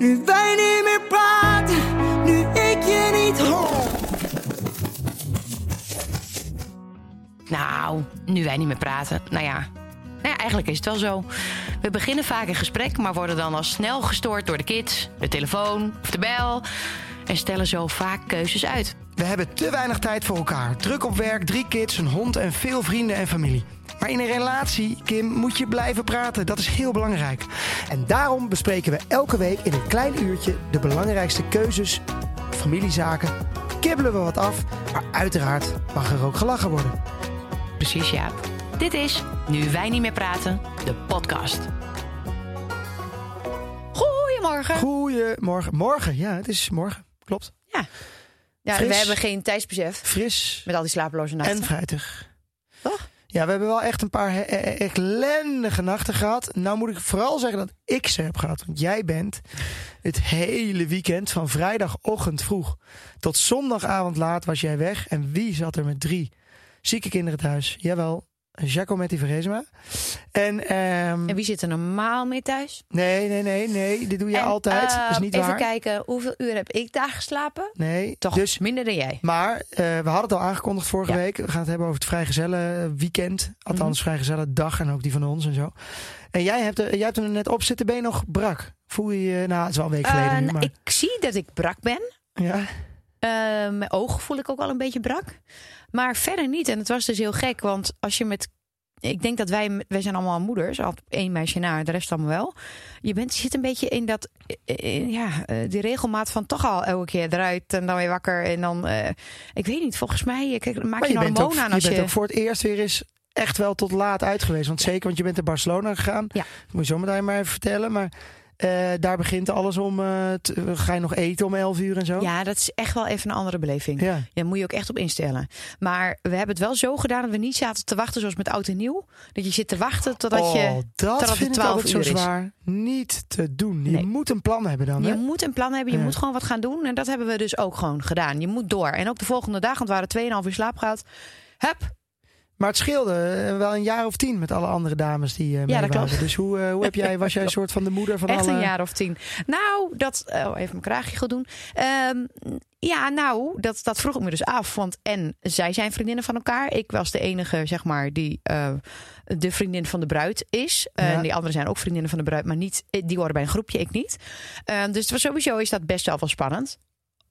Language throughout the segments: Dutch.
Nu wij niet meer praten, nu ik je niet hoor. Nou, nu wij niet meer praten. Nou ja. nou ja, eigenlijk is het wel zo. We beginnen vaak een gesprek, maar worden dan al snel gestoord door de kids, de telefoon of de bel. En stellen zo vaak keuzes uit. We hebben te weinig tijd voor elkaar. Druk op werk, drie kids, een hond en veel vrienden en familie. Maar in een relatie, Kim, moet je blijven praten. Dat is heel belangrijk. En daarom bespreken we elke week in een klein uurtje de belangrijkste keuzes, familiezaken. Kibbelen we wat af, maar uiteraard mag er ook gelachen worden. Precies, Jaap. Dit is Nu wij niet meer praten, de podcast. Goedemorgen. Goedemorgen. Morgen, ja, het is morgen. Klopt. Ja, ja Fris. we hebben geen tijdsbesef Fris met al die slapeloze nachten. en fruitig. Toch? Ja, we hebben wel echt een paar he- he- ellendige nachten gehad. Nou moet ik vooral zeggen dat ik ze heb gehad. Want jij bent het hele weekend van vrijdagochtend vroeg tot zondagavond laat was jij weg. En wie zat er met drie zieke kinderen thuis? Jawel, Giacometti Vergesma. En, ehm, En wie zit er normaal mee thuis? nee, nee, nee, nee, dit doe je En, altijd. eh, is niet even waar. kijken, hoeveel uur heb ik daar geslapen? Nee, Toch dus minder dan jij. Maar eh, we hadden het al aangekondigd vorige Ja. week. We gaan het hebben over het vrijgezellen weekend. Althans, vrijgezellen dag en ook die van ons en zo. En jij hebt, er, jij hebt er net op zitten. Ben je nog brak? Voel je je... Nou, het is wel een week geleden Eh, nu, nou, maar... Ik zie dat ik brak ben. Ja, Eh, mijn ogen voel ik ook wel een beetje brak. Maar verder niet. En het was dus heel gek. Want als je met. Ik denk dat wij. Wij zijn allemaal moeders. Al één meisje na, de rest allemaal wel. Je, bent, je zit een beetje in dat. eh, ja, eh, die regelmaat van toch al elke keer eruit. En dan weer wakker. En dan. eh, ik weet niet, volgens mij. eh, Kijk, maak maar je, je een bent, hormoon aan je als bent je. ook voor het eerst weer eens echt wel tot laat uit geweest. Want zeker, want je bent naar Barcelona gegaan. Ja. Dat moet je meteen maar even vertellen. Maar eh, daar begint alles om... te- ga je nog eten om 11 uur en zo? Ja, dat is echt wel even een andere beleving. Ja. Ja, moet je ook echt op instellen. Maar we hebben het wel zo gedaan dat we niet zaten te wachten zoals met oud en nieuw. Dat je zit te wachten totdat oh, je. dat totdat vind ik 12 altijd zo zwaar. Niet te doen. Je Nee. moet een plan hebben dan, hè? Je moet een plan hebben, je Ja. moet gewoon wat gaan doen. En dat hebben we dus ook gewoon gedaan. Je moet door. En ook de volgende dag, want we waren 2,5 uur slaap gehad. Hup, Maar het scheelde eh, wel een jaar of tien met alle andere dames die eh mee dat waren. klopt. Dus hoe, eh, hoe heb jij, was jij een soort van de moeder van echt alle... een jaar of tien. Nou, dat. Oh, even mijn kraagje goed doen. Ehm, ja, nou, dat, dat vroeg ik me dus af. Want en zij zijn vriendinnen van elkaar. Ik was de enige, zeg maar, die de vriendin van de bruid is. Ja. En die anderen zijn ook vriendinnen van de bruid, maar niet, die horen bij een groepje, ik niet. Ehm, dus het was sowieso is dat best wel wel spannend.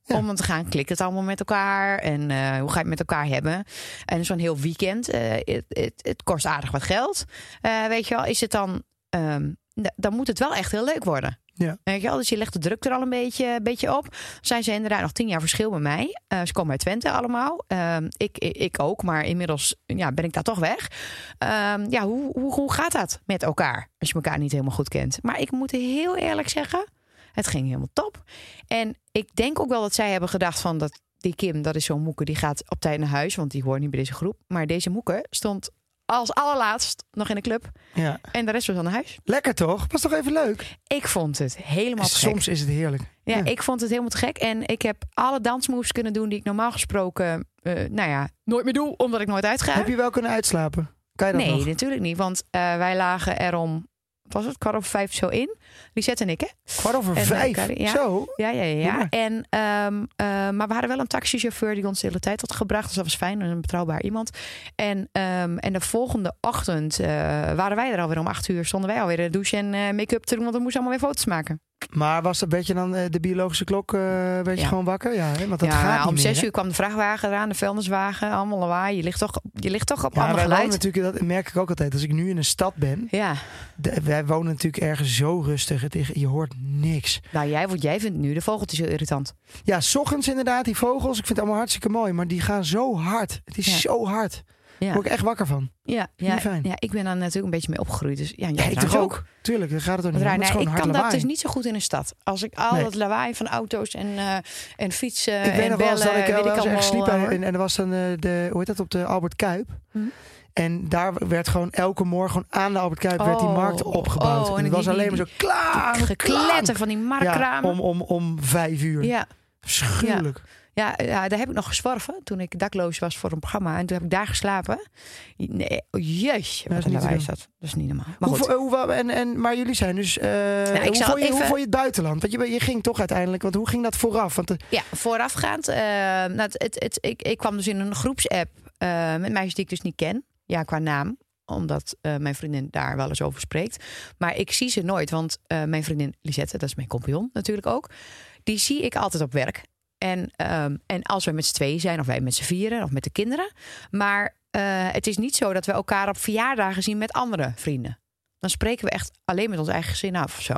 Ja. Om dan te gaan, klikt het allemaal met elkaar? En eh, hoe ga je het met elkaar hebben? En zo'n heel weekend, eh, het, kost aardig wat geld. Eh, weet je wel, is het dan... ehm, dan moet het wel echt heel leuk worden. Ja. Weet je wel? Dus je legt de druk er al een beetje, een beetje op. Zijn ze inderdaad nog tien jaar verschil bij mij. Ze komen uit Twente allemaal. Ehm, ik, ik, ik ook, maar inmiddels ja, ben ik daar toch weg. Ehm, ja, hoe, hoe, hoe gaat dat met elkaar? Als je elkaar niet helemaal goed kent. Maar ik moet heel eerlijk zeggen, het ging helemaal top. En ik denk ook wel dat zij hebben gedacht van dat die Kim, dat is zo'n moeke, die gaat op tijd naar huis, want die hoort niet bij deze groep. Maar deze moeke stond als allerlaatst nog in de club Ja. en de rest was al naar huis. Lekker toch? Was toch even leuk? Ik vond het helemaal te gek. Soms is het heerlijk. Ja, Ja. ik vond het helemaal te gek. En ik heb alle dansmoves kunnen doen die ik normaal gesproken, eh, nou ja, nooit meer doe, omdat ik nooit uitga. Heb je wel kunnen uitslapen? Kan je dat nee, nog? natuurlijk niet. Want eh, wij lagen er om, wat was het, kwart over vijf zo in. Lisette en ik, hè? Kwart over En, eh, vijf? Karin, ja. Zo? Ja, ja, ja. En, eh, maar we hadden wel een taxichauffeur die ons de hele tijd had gebracht. Dus dat was fijn, een betrouwbaar iemand. En, ehm, en de volgende ochtend eh, waren wij er alweer om acht uur. Stonden wij alweer de douche en make-up te doen. Want we moesten allemaal weer foto's maken. Maar was dat beetje dan eh, de biologische klok eh beetje Ja. gewoon wakker? Ja, hè? want dat ja, gaat niet om zes uur kwam de vrachtwagen eraan, de vuilniswagen, allemaal lawaai. Je ligt toch, je ligt toch op Ja, wonen geluid. natuurlijk, dat merk ik ook altijd. Als ik nu in een stad ben, Ja, de- wij wonen natuurlijk ergens zo rustig. Het, je hoort niks. nou jij, want jij vindt nu de vogeltjes heel irritant. Ja, s ochtends inderdaad, die vogels. Ik vind het allemaal hartstikke mooi, maar die gaan zo hard. Het is Ja. zo hard. Daar Ja, word ik echt wakker van. ja, ja, fijn. ja, ik ben daar natuurlijk een beetje mee opgegroeid. Dus ja, Ja, ik toch ook. Tuurlijk, daar gaat het ook niet nee, ik kan dat dus niet zo goed in een stad. Als ik al Nee. dat lawaai van auto's en, eh, en fietsen Ik en wel eens dat ik weet wel eens echt sliep en, er was dan eh, de, hoe heet dat, op de Albert Kuip. Hm. En daar werd gewoon elke morgen gewoon aan de Albert Kuip werd die Oh, markt opgebouwd. oh, en het was die- alleen maar zo klaar, gekletten van die Ja, markkramen. om, om, om vijf uur. Ja, Schuwelijk. Ja, ja, daar heb ik nog gezworven toen ik dakloos was voor een programma. En toen heb ik daar geslapen. Nee, oh, jeetje, Dat is wat niet een te lawaai is doen. dat. Dat is niet normaal. Maar Hoe, goed. vo- hoe, wa- en, en, maar jullie zijn dus. eh, ik hoe, vond je, hoe vond je het buitenland? Want je, je ging toch uiteindelijk. Want hoe ging dat vooraf? Want, eh, Ja, voorafgaand. eh, nou, het, het, het- ik, ik kwam dus in een groepsapp eh, met meisjes die ik dus niet ken. Ja, qua naam omdat eh, mijn vriendin daar wel eens over spreekt. Maar ik zie ze nooit, want eh, mijn vriendin Lisette, dat is mijn compagnon natuurlijk ook, die zie ik altijd op werk. En, ehm, en als we met z'n tweeën zijn, of wij met z'n vieren, of met de kinderen. Maar eh, het is niet zo dat we elkaar op verjaardagen zien met andere vrienden. Dan spreken we echt alleen met ons eigen gezin af of zo.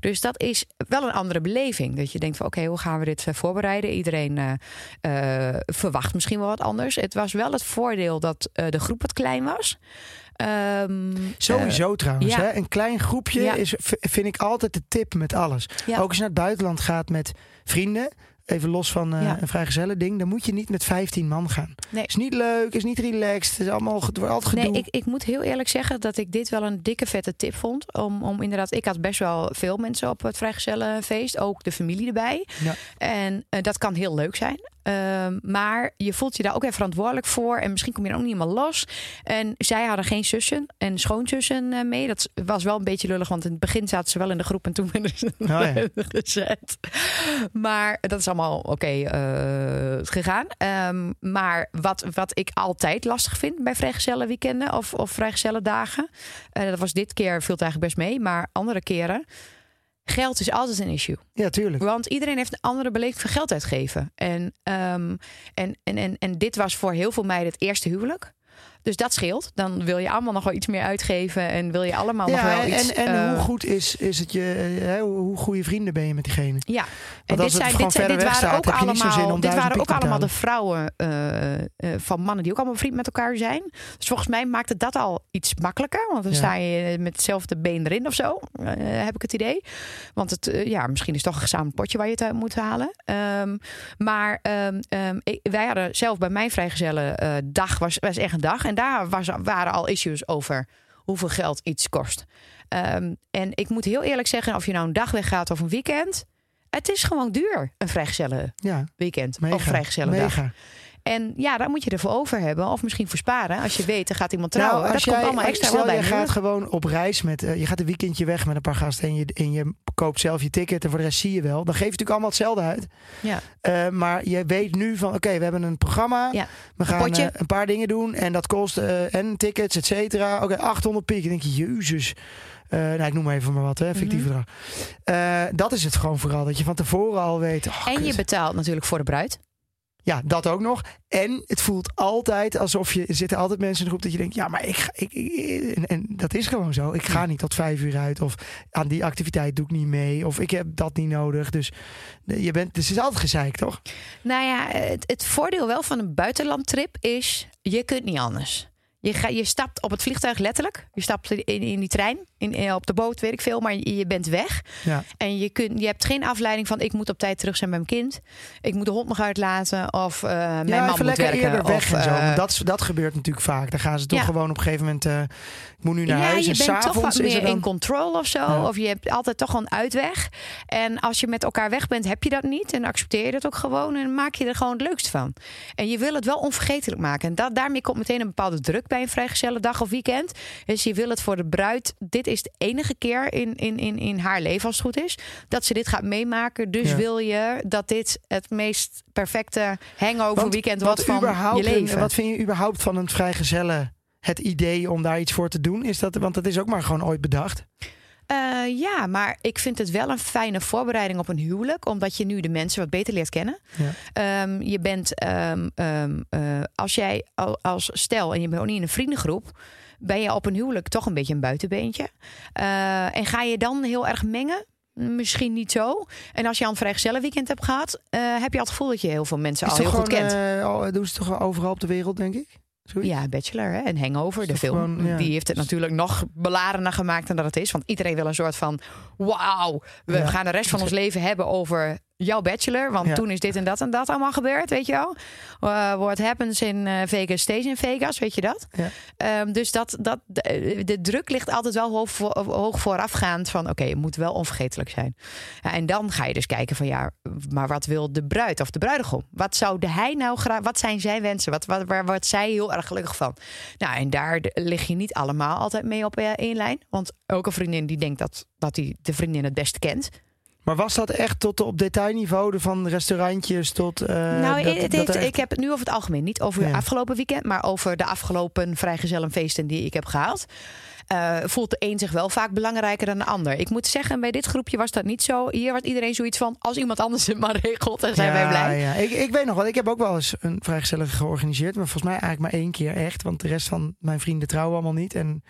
Dus dat is wel een andere beleving. Dat je denkt van oké, hoe gaan we dit eh, voorbereiden? Iedereen eh, verwacht misschien wel wat anders. Het was wel het voordeel dat de groep wat klein was. Ehm, sowieso trouwens. ja. Hè? Een klein groepje Ja. is, vind ik altijd de tip met alles. Ja. Ook als je naar het buitenland gaat met vrienden. Even los van eh, Ja. een vrijgezellen ding. Dan moet je niet met 15 man gaan. Nee. Is niet leuk, is niet relaxed. Het is allemaal wordt altijd gedoe. Nee, ik, ik moet heel eerlijk zeggen dat ik dit wel een dikke vette tip vond. Om, om inderdaad, ik had best wel veel mensen op het vrijgezellenfeest. Ook de familie erbij. Ja. En eh, dat kan heel leuk zijn. Ehm, maar je voelt je daar ook weer verantwoordelijk voor. En misschien kom je er ook niet helemaal los. En zij hadden geen zussen en schoonzussen eh, mee. Dat was wel een beetje lullig. Want in het begin zaten ze wel in de groep. En toen werden ze Oh ja. gezet. Maar dat is allemaal oké eh, gegaan. Ehm, maar wat, wat ik altijd lastig vind bij vrijgezellen weekenden of, of vrijgezellen dagen. eh, dat was dit keer, viel het eigenlijk best mee. Maar andere keren. Geld is altijd een issue. Ja, tuurlijk. Want iedereen heeft een andere beleving van geld uitgeven. En, ehm, en, en, en, en dit was voor heel veel meiden het eerste huwelijk. Dus dat scheelt. Dan wil je allemaal nog wel iets meer uitgeven. En wil je allemaal nog Ja, wel en, iets... en eh, hoe goed is, is het je, hè, hoe goede vrienden ben je met diegene? Ja, en als dit, het zijn, gewoon dit, zijn, verder dit weg waren staat, ook heb je niet zo zin allemaal, om dit waren ook allemaal de vrouwen eh, eh, van mannen die ook allemaal vriend met elkaar zijn. Dus volgens mij maakt het dat al iets makkelijker. Want dan Ja. sta je met hetzelfde been erin of zo, heb ik het idee. Want het, ja, misschien is het toch een gezamenlijk potje waar je het uit moet halen. Ehm, maar ehm, ehm, wij hadden zelf bij mijn vrijgezellen dag, was, was echt een dag. En daar was, waren al issues over hoeveel geld iets kost. Ehm, en ik moet heel eerlijk zeggen, of je nou een dag weggaat of een weekend... Het is gewoon duur, een vrijgezellen Ja, weekend mega. of vrijgezellen dag. En ja, daar moet je ervoor over hebben. Of misschien voor sparen. Als je weet, er gaat iemand Nou, trouwen. dat komt allemaal extra wel bij je gaat gewoon op reis met, eh, je gaat een weekendje weg met een paar gasten en je, en je koopt zelf je ticket en voor de rest zie je wel. Dan geef je natuurlijk allemaal hetzelfde uit. Ja. Eh, maar je weet nu van, oké, we hebben een programma. Ja. We gaan eh, een paar dingen doen en dat kost en tickets, et cetera. Oké, 800 piek. Dan denk je, jezus. Eh, nou, ik noem maar even maar wat, hè, fictief. Eh, dat is het gewoon vooral, dat je van tevoren al weet. oh, En je betaalt natuurlijk voor de bruid. Ja, dat ook nog. En het voelt altijd alsof je... Er zitten altijd mensen in de groep dat je denkt... Ja, maar ik ga... Ik, ik- en, en dat is gewoon zo. Ik ga niet tot vijf uur uit. Of aan die activiteit doe ik niet mee. Of ik heb dat niet nodig. Dus je bent... Dus het is altijd gezeik, toch? Nou ja, het, het voordeel wel van een buitenlandtrip is... je kunt niet anders. Je, ga, je stapt op het vliegtuig letterlijk. Je stapt in, in die trein, in, in- op de boot, weet ik veel. Maar je, je bent weg. Ja. En je, kunt, je hebt geen afleiding van... ik moet op tijd terug zijn bij mijn kind. Ik moet de hond nog uitlaten. Of eh, mijn ja, man moet lekker werken. eerder weg of, en zo. eh, dat, dat gebeurt natuurlijk vaak. Dan gaan ze toch Ja. gewoon op een gegeven moment... eh, ik moet nu naar ja, huis. je en bent toch wat er meer dan... in control of zo. Of je hebt altijd toch gewoon uitweg. En als je met elkaar weg bent, heb je dat niet. En accepteer je dat ook gewoon. En maak je er gewoon het leukst van. En je wil het wel onvergetelijk maken. En dat, daarmee komt meteen een bepaalde druk bij een vrijgezelle dag of weekend. Dus je wil het voor de bruid. Dit is de enige keer in, in, in, in haar leven, als het goed is, dat ze dit gaat meemaken. Dus Ja. wil je dat dit het meest perfecte hangover Want weekend wordt van je leven. een- wat vind je überhaupt van een vrijgezellen... Het idee om daar iets voor te doen, is dat, want dat is ook maar gewoon ooit bedacht. Eh, ja, maar ik vind het wel een fijne voorbereiding op een huwelijk. Omdat je nu de mensen wat beter leert kennen. Ja. Ehm, je bent, ehm, ehm, eh, als jij al- als stel en je bent ook niet in een vriendengroep. Ben je op een huwelijk toch een beetje een buitenbeentje. Eh, en ga je dan heel erg mengen? Misschien niet zo. En als je al een vrijgezellenweekend hebt gehad, eh, heb je al het gevoel dat je heel veel mensen Is al heel goed gewoon, kent. al- doen ze toch overal op de wereld, denk ik? Zoiets? Ja, Bachelor hè? en Hangover, de film. gewoon, ja. Die heeft het natuurlijk nog belarender gemaakt dan dat het is. Want iedereen wil een soort van... Wauw, we Ja. gaan de rest van ons leven hebben over jouw bachelor. Want Ja. toen is dit en dat en dat allemaal gebeurd, weet je wel. Eh what happens in eh, Vegas stays in Vegas, weet je dat? Ja. Ehm, dus dat, dat, de, de druk ligt altijd wel hoog, voor, hoog voorafgaand van... oké, het moet wel onvergetelijk zijn. Ja, en dan ga je dus kijken van ja, maar wat wil de bruid of de bruidegom? Wat zou de hij nou graag, wat zijn zijn wensen? Wat, wat, waar wordt zij heel erg gelukkig van? Nou, en daar lig je niet allemaal altijd mee op eh, één lijn. Want ook een vriendin die denkt dat, dat hij de vriendin het beste kent. Maar was dat echt tot op detailniveau, de van restaurantjes tot... eh, nou, dat- het dat heeft, echt- ik heb het nu over het algemeen. Niet over Ja. het afgelopen weekend, maar over de afgelopen vrijgezellenfeesten die ik heb gehad. Eh, voelt de een zich wel vaak belangrijker dan de ander. Ik moet zeggen, bij dit groepje was dat niet zo. Hier wordt iedereen zoiets van: als iemand anders het maar regelt, dan zijn wij blij. Ja, ik, ik weet nog wel. Ik heb ook wel eens een vrijgezellige georganiseerd. Maar volgens mij eigenlijk maar één keer echt. Want de rest van mijn vrienden trouwen allemaal niet. En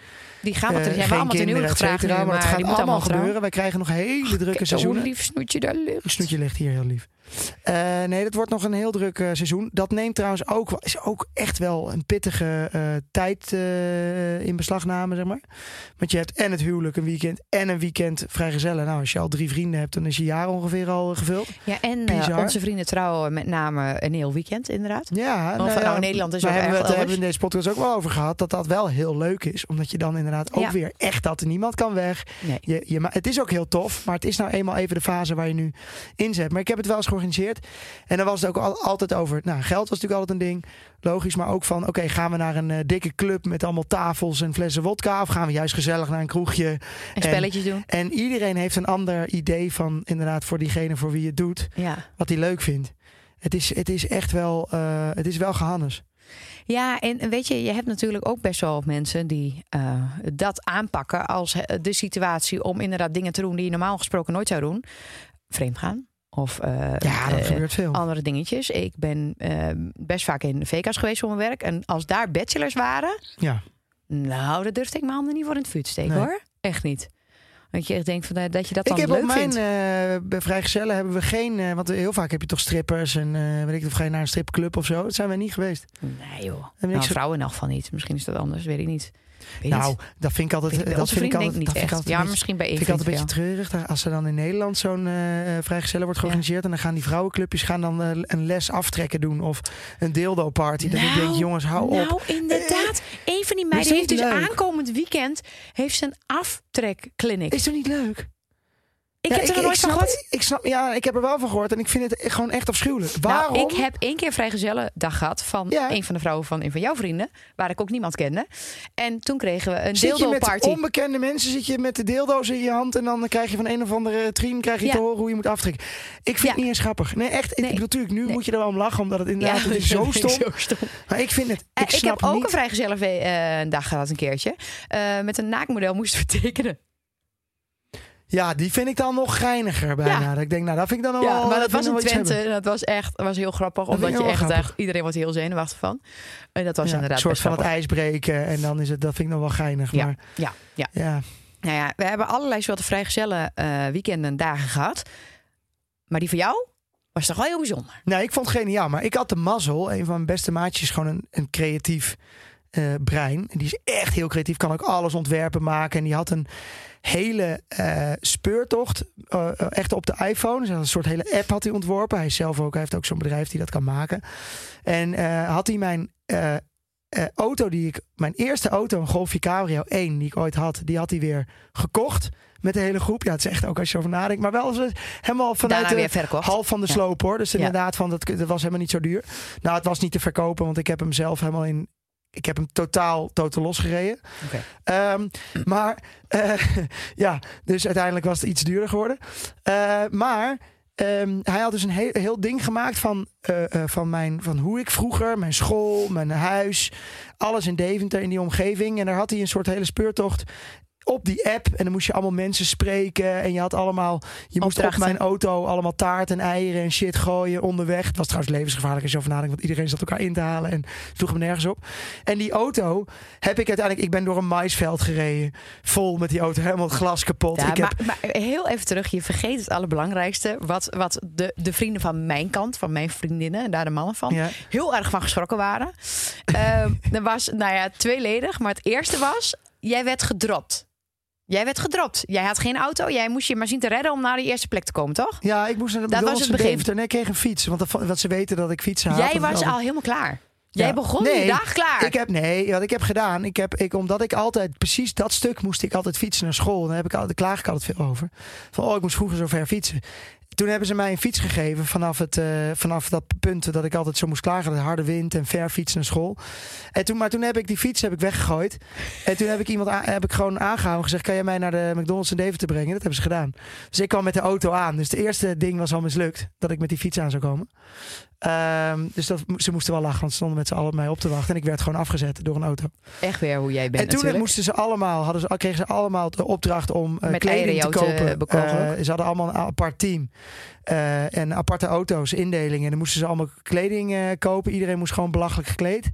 Die gaan, want eh, er zijn geen wel allemaal ten huwelijk gevraagd maar, maar het gaat allemaal allemaal gebeuren. Wij krijgen nog hele drukke Kijk, seizoenen. Lief snoetje daar ligt. Snoetje ligt hier heel lief. Eh, nee, dat wordt nog een heel druk eh, seizoen. Dat neemt trouwens ook, is ook echt wel een pittige eh, tijd eh, in beslagname, zeg maar. Want je hebt en het huwelijk een weekend en een weekend vrijgezellen. Nou, als je al drie vrienden hebt, dan is je jaar ongeveer al gevuld. Ja, en eh, onze vrienden trouwen met name een heel weekend, inderdaad. Ja, nou, Nederland is daar ook hebben we het hebben we in deze podcast ook wel over gehad. Dat dat wel heel leuk is. Omdat je dan inderdaad ook Ja. weer echt dat er niemand kan weg. Nee. Je, je, het is ook heel tof, maar het is nou eenmaal even de fase waar je nu in zit. Maar ik heb het wel eens georganiseerd. En dan was het ook al- altijd over. Nou, geld was natuurlijk altijd een ding. Logisch, maar ook van: oké, gaan we naar een eh, dikke club met allemaal tafels en flessen wodka? Of gaan we juist gezellig naar een kroegje? En spelletjes doen. En iedereen heeft een ander idee van, inderdaad, voor diegene voor wie je het doet, Ja. wat hij leuk vindt. Het is, het is echt wel, eh, het is wel gehannes. ja, en weet je, je hebt natuurlijk ook best wel mensen die eh, dat aanpakken als de situatie om inderdaad dingen te doen die je normaal gesproken nooit zou doen. Vreemd gaan. Of eh, Ja, dat eh, gebeurt veel. andere dingetjes. Ik ben eh, best vaak in VK's geweest voor mijn werk. En als daar bachelors waren, Ja. nou, daar durfde ik mijn handen niet voor in het vuur te steken Nee. hoor. Echt niet. Want je echt denkt van, dat je dat Ik dan heb leuk op mijn vindt. bij vrijgezellen hebben we geen, want heel vaak heb je toch strippers en eh, weet ik of ga je naar een stripclub of zo. Dat zijn wij niet geweest. Nee joh. ik Nou, vrouwen in elk geval niet. Misschien is dat anders, weet ik niet. Nou, dat vind ik altijd, bij dat vind ik altijd, dat vind ik. Ja, een beetje- misschien bij vind ik altijd een beetje treurig. Als er dan in Nederland zo'n eh eh, vrijgezellen wordt georganiseerd en dan gaan die vrouwenclubjes gaan dan eh, een les aftrekken doen of een dildo party. Dat ik Nou, denk, jongens, hou op. Nou, inderdaad. Een van die meiden heeft dat dus leuk? aankomend weekend heeft ze een aftrekkliniek. Is toch niet leuk? Ik Ja, heb er nooit van gehoord. Ik snap, ja, ik heb er wel van gehoord en ik vind het gewoon echt afschuwelijk. Waarom? Nou, ik heb één keer vrijgezellen dag gehad van Ja. een van de vrouwen van een van jouw vrienden, waar ik ook niemand kende. En toen kregen we een Zit je dildo met party. onbekende mensen, zit je met de deeldoos in je hand en dan krijg je van een of andere trien krijg je Ja. te horen hoe je moet aftrekken. Ik vind het niet eens grappig. Nee, echt. Ik bedoel, natuurlijk, nu Nee. moet je er wel om lachen, omdat het inderdaad het is zo stom. vind ik zo stom. Maar ik vind het. Eh, Ik, Ik, snap heb ook niet. een vrijgezellig eh, dag gehad een keertje. Eh, met een naakmodel moesten we tekenen. Ja, die vind ik dan nog geiniger bijna. Ja. Dat ik denk, nou, dat vind ik dan Ja, wel. maar dat was in iets Twente. dat was echt dat was heel grappig. Dat Omdat je echt, grappig. iedereen wordt heel zenuwachtig van. En dat was Ja, inderdaad een soort van het grappig. ijs breken en dan is het, dat vind ik nog wel geinig. Ja. Maar Ja, ja. ja, Nou ja, we hebben allerlei soorten vrijgezellen eh weekenden en dagen gehad. Maar die voor jou was toch wel heel bijzonder. Nou, ik vond het geniaal. Maar ik had de mazzel. Een van mijn beste maatjes gewoon een, een creatief eh, brein. En die is echt heel creatief. Kan ook alles ontwerpen maken. En die had een hele eh, speurtocht. eh, echt op de iPhone. Dus een soort hele app had hij ontworpen. Hij zelf ook. Hij heeft ook zo'n bedrijf die dat kan maken. En eh, had hij mijn... auto die ik, mijn eerste auto, een Golfje Cabrio 1 die ik ooit had, die had hij weer gekocht met de hele groep. Ja, het is echt ook als je over nadenkt, maar wel helemaal vanuit Daarna de, half van de Ja. sloop hoor. Dus inderdaad, van, dat, dat was helemaal niet zo duur. Nou, het was niet te verkopen, want ik heb hem zelf helemaal in. Ik heb hem totaal, totaal losgereden. Oké. Ehm, maar eh, ja, dus uiteindelijk was het iets duurder geworden. Eh, maar ehm, hij had dus een heel, heel ding gemaakt van, eh, van, mijn, van hoe ik vroeger, mijn school, mijn huis, alles in Deventer, in die omgeving. En daar had hij een soort hele speurtocht op die app. En dan moest je allemaal mensen spreken. En je had allemaal, je moest op mijn auto allemaal taart en eieren en shit gooien onderweg. Het was trouwens levensgevaarlijk als je over nadenkt, want iedereen zat elkaar in te halen en sloeg hem nergens op. En die auto heb ik uiteindelijk, ik ben door een maisveld gereden. Vol met die auto, helemaal glas kapot. Ja, ik heb, maar, maar heel even terug, je vergeet het allerbelangrijkste. Wat, wat de, de vrienden van mijn kant, van mijn vriendinnen en daar de mannen van, ja, heel erg van geschrokken waren. Ehm er was, nou ja, tweeledig. Maar het eerste was, jij werd gedropt. Jij werd gedropt. Jij had geen auto. Jij moest je maar zien te redden om naar die eerste plek te komen, toch? Ja, ik moest naar de Dat was het in begin. Nee, ik kreeg een fiets. Want, dat, ze weten dat ik fietsen haat. Jij was al helemaal klaar. Jij Ja. begon Nee, die dag klaar. Ik heb, nee, wat ik heb gedaan, ik heb, ik, omdat ik altijd, precies dat stuk moest ik altijd fietsen naar school. En daar heb ik altijd, klaag ik altijd veel over. Van, oh, ik moest vroeger zo ver fietsen. Toen hebben ze mij een fiets gegeven vanaf, het, eh, vanaf dat punt dat ik altijd zo moest klagen. De harde wind en ver fietsen naar school. En toen, maar toen heb ik die fiets heb ik weggegooid. En toen heb ik iemand heb ik gewoon aangehouden en gezegd: Kan jij mij naar de McDonald's in Deventer brengen? Dat hebben ze gedaan. Dus ik kwam met de auto aan. Dus het eerste ding was al mislukt dat ik met die fiets aan zou komen. Ehm, dus dat, ze moesten wel lachen, want ze stonden met z'n allen op mij op te wachten. En ik werd gewoon afgezet door een auto. Echt weer hoe jij bent en toen natuurlijk. moesten ze allemaal, hadden ze, kregen ze allemaal de opdracht om eh, Met kleding te kopen. Eh, ze hadden allemaal een apart team. Eh, en aparte auto's, indelingen. En dan moesten ze allemaal kleding eh, kopen. Iedereen moest gewoon belachelijk gekleed.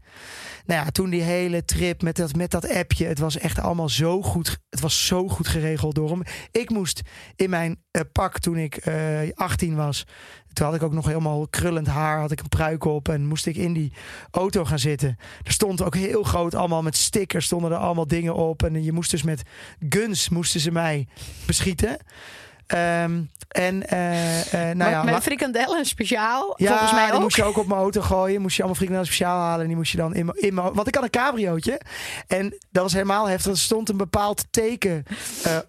Nou ja, toen die hele trip met dat, met dat appje. Het was echt allemaal zo goed. Het was zo goed geregeld door hem. Ik moest in mijn eh, pak toen ik eh 18 was. Toen had ik ook nog helemaal krullend haar. Had ik een pruik op. En moest ik in die auto gaan zitten. Er stond ook heel groot allemaal met stickers. Stonden er allemaal dingen op. En je moest dus met guns moesten ze mij beschieten. Ehm, en eh, eh, nou Maar ja, met frikandellen speciaal. ja, volgens mij die moest je ook op mijn auto gooien. Moest je allemaal frikandellen speciaal halen. En die moest je dan in mijn... In mijn want ik had een cabriootje. En dat was helemaal heftig. Er stond een bepaald teken.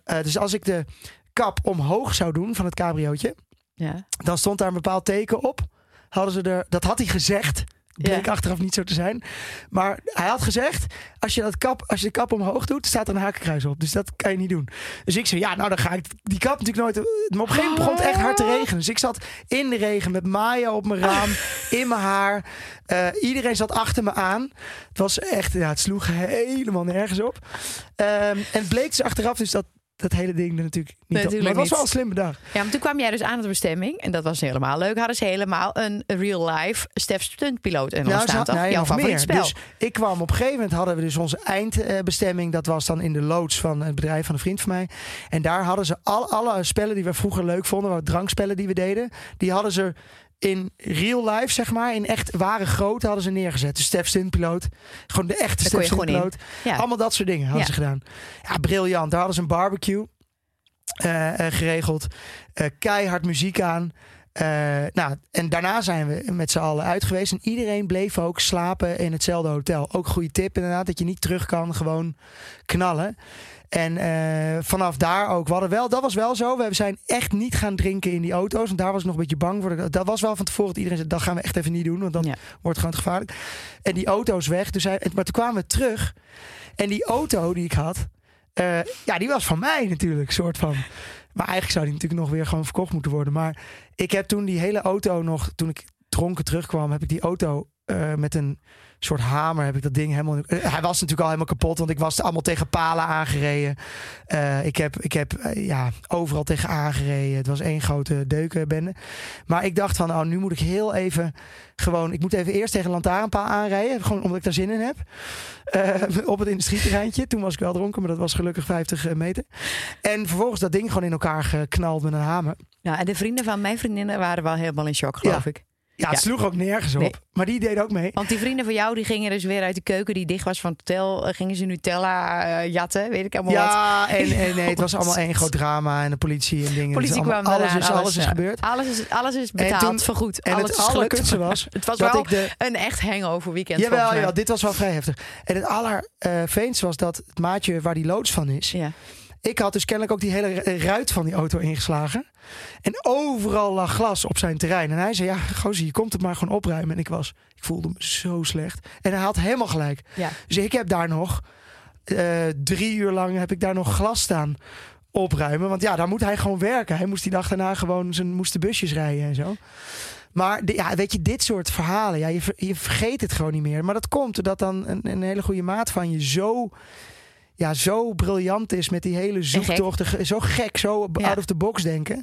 eh, dus als ik de kap omhoog zou doen van het cabriootje... Ja. dan stond daar een bepaald teken op. Hadden ze er, dat had hij gezegd. Bleek Ja. achteraf niet zo te zijn. Maar hij had gezegd: als je, dat kap, als je de kap omhoog doet, staat er een hakenkruis op. Dus dat kan je niet doen. Dus ik zei: ja, nou dan ga ik die kap natuurlijk nooit. Maar op een gegeven moment begon het echt hard te regenen. Dus ik zat in de regen met Maya op mijn raam, in mijn haar. Eh, iedereen zat achter me aan. Het was echt, ja, het sloeg helemaal nergens op. Ehm, en het bleek dus achteraf dus dat dat hele ding er natuurlijk niet. Nee, op- maar natuurlijk het was wel een slim bedacht. ja, maar toen kwam jij dus aan de bestemming. En dat was helemaal leuk. Hadden ze helemaal een real-life Stef Stuntpiloot en Nou, staan nee, Jouw favoriet meer. spel. Dus ik kwam op een gegeven moment hadden we dus onze eindbestemming. Dat was dan in de loods van het bedrijf van een vriend van mij. En daar hadden ze al, alle spellen die we vroeger leuk vonden, wat drankspellen die we deden, die hadden ze in real life, zeg maar, in echt ware grootte hadden ze neergezet. De Stef Stuntpiloot. Gewoon de echte Stef. Stuntpiloot. Ja. Allemaal dat soort dingen hadden Ja. ze gedaan. Ja, briljant. Daar hadden ze een barbecue eh, eh, geregeld. Eh, keihard muziek aan. Nou, en daarna zijn we met z'n allen uit geweest. En iedereen bleef ook slapen in hetzelfde hotel. Ook goede tip inderdaad, dat je niet terug kan, gewoon knallen. En eh, vanaf daar ook. We hadden wel, dat was wel zo. We zijn echt niet gaan drinken in die auto's. Want daar was ik nog een beetje bang voor. Dat was wel van tevoren dat iedereen zei: dat gaan we echt even niet doen. Want dan Ja. wordt het gewoon gevaarlijk. En die auto's weg. Dus hij, maar toen kwamen we terug. En die auto die ik had. eh, ja, die was van mij natuurlijk. Soort van. Maar eigenlijk zou die natuurlijk nog weer gewoon verkocht moeten worden. Maar ik heb toen die hele auto nog. Toen ik dronken terugkwam, heb ik die auto eh, met een soort hamer. Heb ik dat ding helemaal. eh, hij was natuurlijk al helemaal kapot. Want ik was allemaal tegen palen aangereden. Eh, ik heb, ik heb ja, overal tegen aangereden. Het was één grote deukenbende. Maar ik dacht van, oh, nu moet ik heel even gewoon... Ik moet even eerst tegen een lantaarnpaal aanrijden. Gewoon omdat ik daar zin in heb. Op het industrieterreintje. Toen was ik wel dronken, maar dat was gelukkig 50 meter. En vervolgens dat ding gewoon in elkaar geknald met een hamer. Ja, en de vrienden van mijn vriendinnen waren wel helemaal in shock, geloof ik. Ja, het Ja. sloeg ook nergens op. Nee. Maar die deed ook mee. Want die vrienden van jou die gingen dus weer uit de keuken die dicht was van het hotel. eh, Gingen ze Nutella eh, jatten, weet ik allemaal wat. Ja, en, en nee, het was allemaal één groot drama. En de politie en dingen. Politie Dus allemaal- kwam alles, eraan, is, alles is ja. gebeurd. Alles is, alles is betaald, toen- vergoed. En alles het allerkutste was... Het was wel ik de, een echt hangover weekend Jawel, jawel, dit was wel vrij heftig. En het allerveens was dat het maatje waar die loods van is. Ja. Ik had dus kennelijk ook die hele ru- ruit van die auto ingeslagen. En overal lag glas op zijn terrein. En hij zei, ja, gozer, je komt het maar gewoon opruimen. En ik was, ik voelde me zo slecht. En hij had helemaal gelijk. Ja. Dus ik heb daar nog eh, drie uur lang heb ik daar nog glas staan opruimen. Want ja, daar moet hij gewoon werken. Hij moest die dag daarna gewoon zijn moest de busjes rijden en zo. Maar ja, weet je, dit soort verhalen, ja, je, je vergeet het gewoon niet meer. Maar dat komt doordat dan een, een hele goede maat van je zo, ja, zo briljant is met die hele zoektocht. Zo gek, zo Ja. out of the box denken.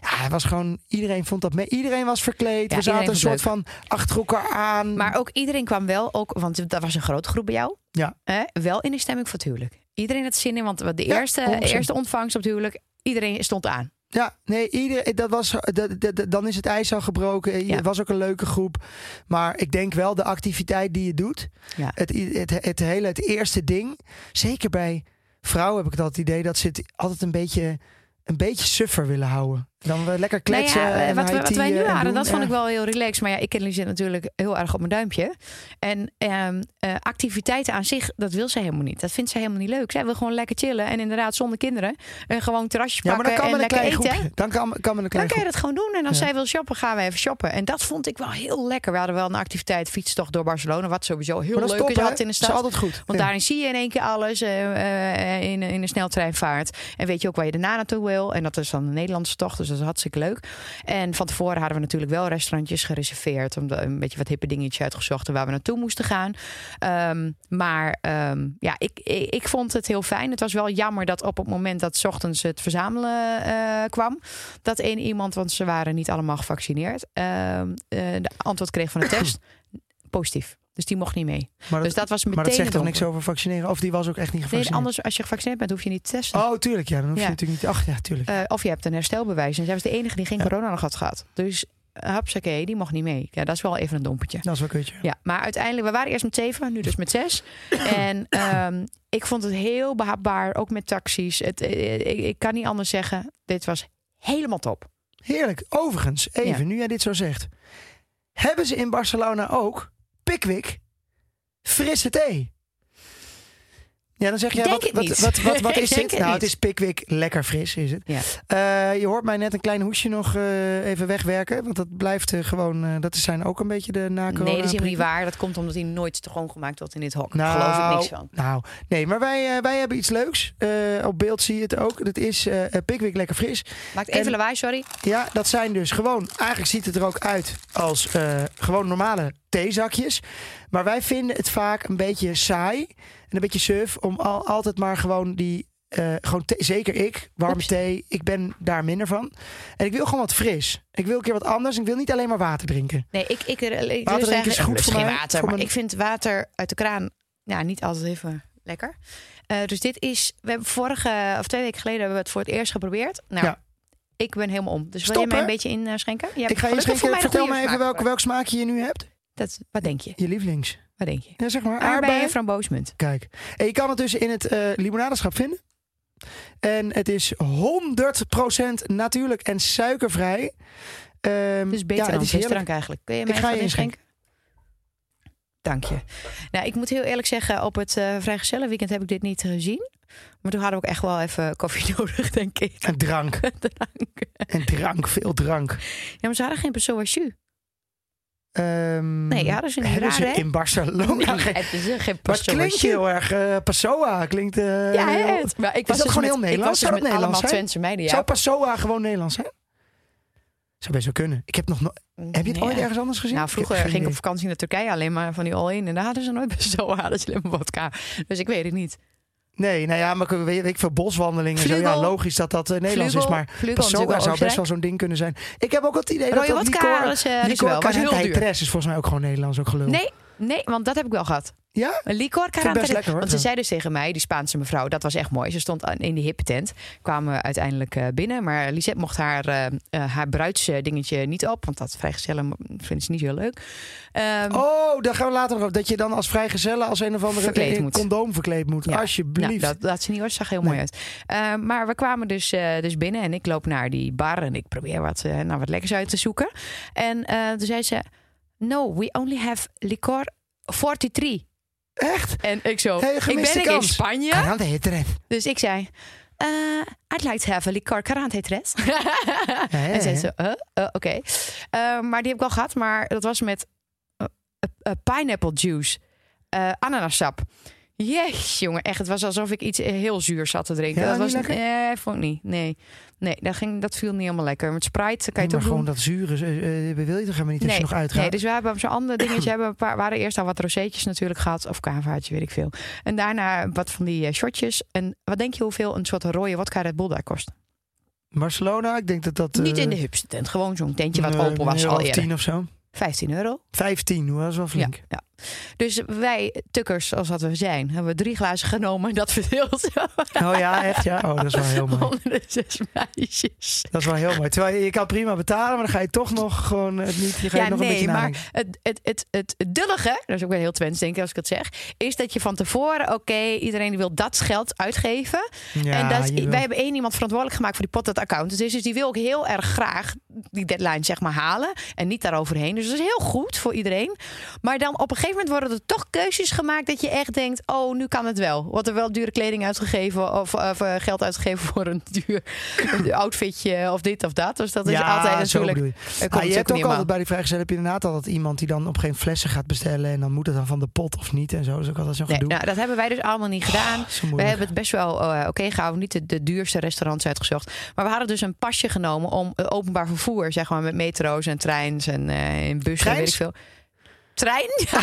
Ja, hij was gewoon, iedereen vond dat mee. Iedereen was verkleed. Ja, We zaten een soort van achter elkaar aan. Maar ook iedereen kwam wel, ook, want dat was een grote groep bij jou. Ja. Hè, wel in de stemming voor het huwelijk. Iedereen had zin in, want de eerste, 100%. eerste ontvangst op het huwelijk, iedereen stond aan. Ja, nee, ieder, dat was, dat, dat- dan is het ijs al gebroken. Ja. Het was ook een leuke groep. Maar ik denk wel de activiteit die je doet. Ja. Het, het, het, hele, het eerste ding. Zeker bij vrouwen heb ik dat idee dat ze het altijd een beetje, een beetje suffer willen houden. Dan we lekker Nou kletsen. ja, en wat, we- wat wij nu eh, hadden, dat vond ik wel heel relaxed. Maar ja, ik ken Lisette natuurlijk heel erg op mijn duimpje. En ehm, eh, activiteiten aan zich, dat wil ze helemaal niet. Dat vindt ze helemaal niet leuk. Zij wil gewoon lekker chillen. En inderdaad zonder kinderen. En gewoon Ja, maar pakken dan kan en lekker eten. groepje. Dan kan, kan een klein Dan kan je dat gewoon doen. En als zij wil shoppen, gaan we even shoppen. En dat vond ik wel heel lekker. We hadden wel een activiteit, fietstocht door Barcelona. Wat sowieso heel leuk is altijd in de Dat is stad. altijd goed. Want daarin zie je in één keer alles eh, eh, in, in een sneltreinvaart. En weet je ook waar je daarna naartoe wil. En dat is dan een Nederlandse tocht, dus dat is hartstikke leuk. En van tevoren hadden we natuurlijk wel restaurantjes gereserveerd. Om een beetje wat hippe dingetjes uitgezocht waar we naartoe moesten gaan. Ehm, maar ehm, ja, ik, ik, vond het heel fijn. Het was wel jammer dat op het moment dat ochtends het verzamelen eh, kwam, dat één iemand, want ze waren niet allemaal gevaccineerd, ehm, eh, de antwoord kreeg van de test positief. Dus die mocht niet mee. Maar dus dat was meteen maar dat zegt toch niks over vaccineren? Of die was ook echt niet Nee, gevaccineerd? anders als je gevaccineerd bent, hoef je niet te testen. Oh, tuurlijk. Ja, dan hoef je Ja. natuurlijk niet... Ach ja, tuurlijk. Eh, of je hebt een herstelbewijs. En zij was de enige die geen Ja. corona nog had gehad. Dus hapsakee, die mocht niet mee. Ja, dat is wel even een dompertje. Dat is wel kutje. Ja, maar uiteindelijk, we waren eerst met zeven, nu dus met zes. en ehm, ik vond het heel behapbaar, ook met taxis. Het, eh, ik, ik kan niet anders zeggen, dit was helemaal top. Heerlijk. Overigens, even, Ja. nu jij dit zo zegt. Hebben ze in Barcelona ook Pickwick frisse thee? Ja, dan zeg jij, Denk wat, wat, wat, wat, is dit? Nou, het is Pickwick lekker fris, is het. Ja. Eh, je hoort mij net een klein hoesje nog eh, even wegwerken. Want dat blijft eh, gewoon, dat zijn ook een beetje de na nee, dat is helemaal niet waar. Dat komt omdat hij nooit te gewoon gemaakt wordt in dit hok. Nou, Daar geloof ik niks van. Nou, nee, maar wij, wij hebben iets leuks. Op beeld zie je het ook. Dat is Pickwick lekker fris. Maakt even En- lawaai, sorry. Ja, dat zijn dus gewoon. Eigenlijk ziet het er ook uit als gewoon normale theezakjes. Maar wij vinden het vaak een beetje saai en een beetje suf om al, altijd maar gewoon die. eh, gewoon zeker ik, warme thee. Ik ben daar minder van. En ik wil gewoon wat fris. Ik wil een keer wat anders. Ik wil niet alleen maar water drinken. Nee, ik, ik, ik, Water drinken is goed voor mij, water, voor maar mijn- ik vind water uit de kraan ja, niet altijd even lekker. Eh, dus dit is, we hebben vorige of twee weken geleden hebben we het voor het eerst geprobeerd. Nou, Ja. ik ben helemaal om. Dus wil je mij een beetje inschenken? Ja, ik ga je schenken. Vertel me even welk, welk smaakje je nu hebt. Dat, wat denk je? Je lievelings. Wat denk je? Ja, zeg maar. Aardbeien en framboosmunt. Kijk. En je kan het dus in het eh limonadeschap vinden. En het is 100% natuurlijk en suikervrij. Ehm, Dus beter ja, dan frisdrank eigenlijk. Kun je mij Ik ga je inschenken? Dank je. Nou, ik moet heel eerlijk zeggen, op het uh, vrijgezellenweekend heb ik dit niet gezien. Maar toen hadden we ook echt wel even koffie nodig, denk ik. En drank. Drank. En drank, veel drank. Ja, maar ze hadden geen Pessoa jus. Ehm, Nee, hadden ze niet. hebben Raar, ze hè? in Barcelona Nee, geen... is geen Maar het Pessoa klinkt heel erg Passoa. Klinkt, eh, Ja, heel- het. Maar ik was dat dus gewoon met, heel Nederlands? Ik was Zou dus dat met Nederlands allemaal zijn? Twentse meiden. Ja. Zou Passoa gewoon Nederlands zijn? Zou best wel kunnen. Ik heb nog no- Heb je het ooit ergens anders gezien? Nou, vroeger ging ik op vakantie naar Turkije alleen maar van die all-in. En daar hadden ze nooit Pessoa, hadden ze alleen maar vodka. Dus ik weet het niet. Nee, nou ja, maar ik weet ik veel boswandelingen. en Zo, ja, logisch dat dat eh, Nederlands Vlugel. is. Maar Vlugel zou best wel zo'n ding kunnen zijn. Ik heb ook het idee Rode dat dat wel. Was heel duur. Caranthe is volgens mij ook gewoon Nederlands, ook gelul. Nee, nee, want dat heb ik wel gehad. Ja? Een licor best lekker, hoor. Want ze zei dus tegen mij, die Spaanse mevrouw, dat was echt mooi. Ze stond in die hippe tent. Kwamen we uiteindelijk eh, binnen. Maar Lisette mocht haar, eh, haar bruidsdingetje niet op. Want dat vrijgezellen vinden ze niet zo leuk. Ehm, Oh, daar gaan we later nog over. Dat je dan als vrijgezelle als een of andere Verkleed moet. condoom verkleed moet. Ja. Alsjeblieft. Nou, dat, dat ze niet hoor, zag heel Nee. mooi uit. Eh, maar we kwamen dus, dus binnen en ik loop naar die bar en ik probeer wat, nou, wat lekkers uit te zoeken. En toen zei ze: No, we only have licor 43. Echt? En ik zo: Hey, Ik ben ik in. Spanje. Dus ik zei: eh, I'd like to have a licor 43. Ja, ja, En zei ze: "Eh, eh, Oké. Eh, maar die heb ik al gehad, maar dat was met eh, pineapple juice, eh Jezus, jongen, echt. Het was alsof ik iets heel zuurs zat te drinken. Ja, dat was lekker? Nee, vond ik niet. Nee, nee dat, ging, dat viel niet helemaal lekker. Met Sprite kan je Nee, maar toch gewoon doen. dat zure eh, eh, wil je toch helemaal niet als Nee, je nog uitgaat? Nee, dus we hebben zo'n andere dingetje. hebben een paar, waren eerst al wat rozeetjes natuurlijk gehad. Of kavaatje, weet ik veel. En daarna wat van die eh, shotjes. En wat denk je hoeveel een soort rode wodka Red Bull daar kost? Barcelona, ik denk dat dat... niet eh, in de hupste tent. Gewoon zo'n tentje wat open was al eerder. of zo. 15 euro. 15, hoor, dat is wel Ja, flink. ja. Dus wij, tukkers, als dat we zijn, hebben we drie glazen genomen en dat verdeeld Oh ja, echt ja. Oh, dat is wel heel mooi. onder de zes meisjes. Dat is wel heel mooi. Terwijl je, je kan prima betalen, maar dan ga je toch nog gewoon het niet. Je gaat Ja, nog een beetje maar het, het, het, het, het dullige, dat is ook wel heel Twents denk ik als ik het zeg, is dat je van tevoren, oké, iedereen die wil dat geld uitgeven. Ja, en dat, wil- wij hebben één iemand verantwoordelijk gemaakt voor die pot dat account. Dus, dus die wil ook heel erg graag die deadline zeg maar halen en niet daaroverheen. Dus dat is heel goed voor iedereen. Maar dan op een gegeven moment worden er toch keuzes gemaakt dat je echt denkt, oh, nu kan het wel. Wordt er wel dure kleding uitgegeven of, of eh, geld uitgegeven voor een duur een outfitje of dit of dat. Dus dat is ja, altijd natuurlijk... je. Ah, je hebt ook helemaal. altijd bij die vrijgezel heb je inderdaad altijd iemand die dan op een gegeven moment flessen gaat bestellen en dan moet het dan van de pot of niet en zo. Dat is ook altijd zo'n Nee, gedoe. nou, dat hebben wij dus allemaal niet gedaan. We hebben het best wel eh, oké gehouden. Niet de, de duurste restaurants uitgezocht. Maar we hadden dus een pasje genomen om eh, openbaar vervoer, zeg maar, met metro's en treins en in bussen, Treins? weet ik veel. Trein?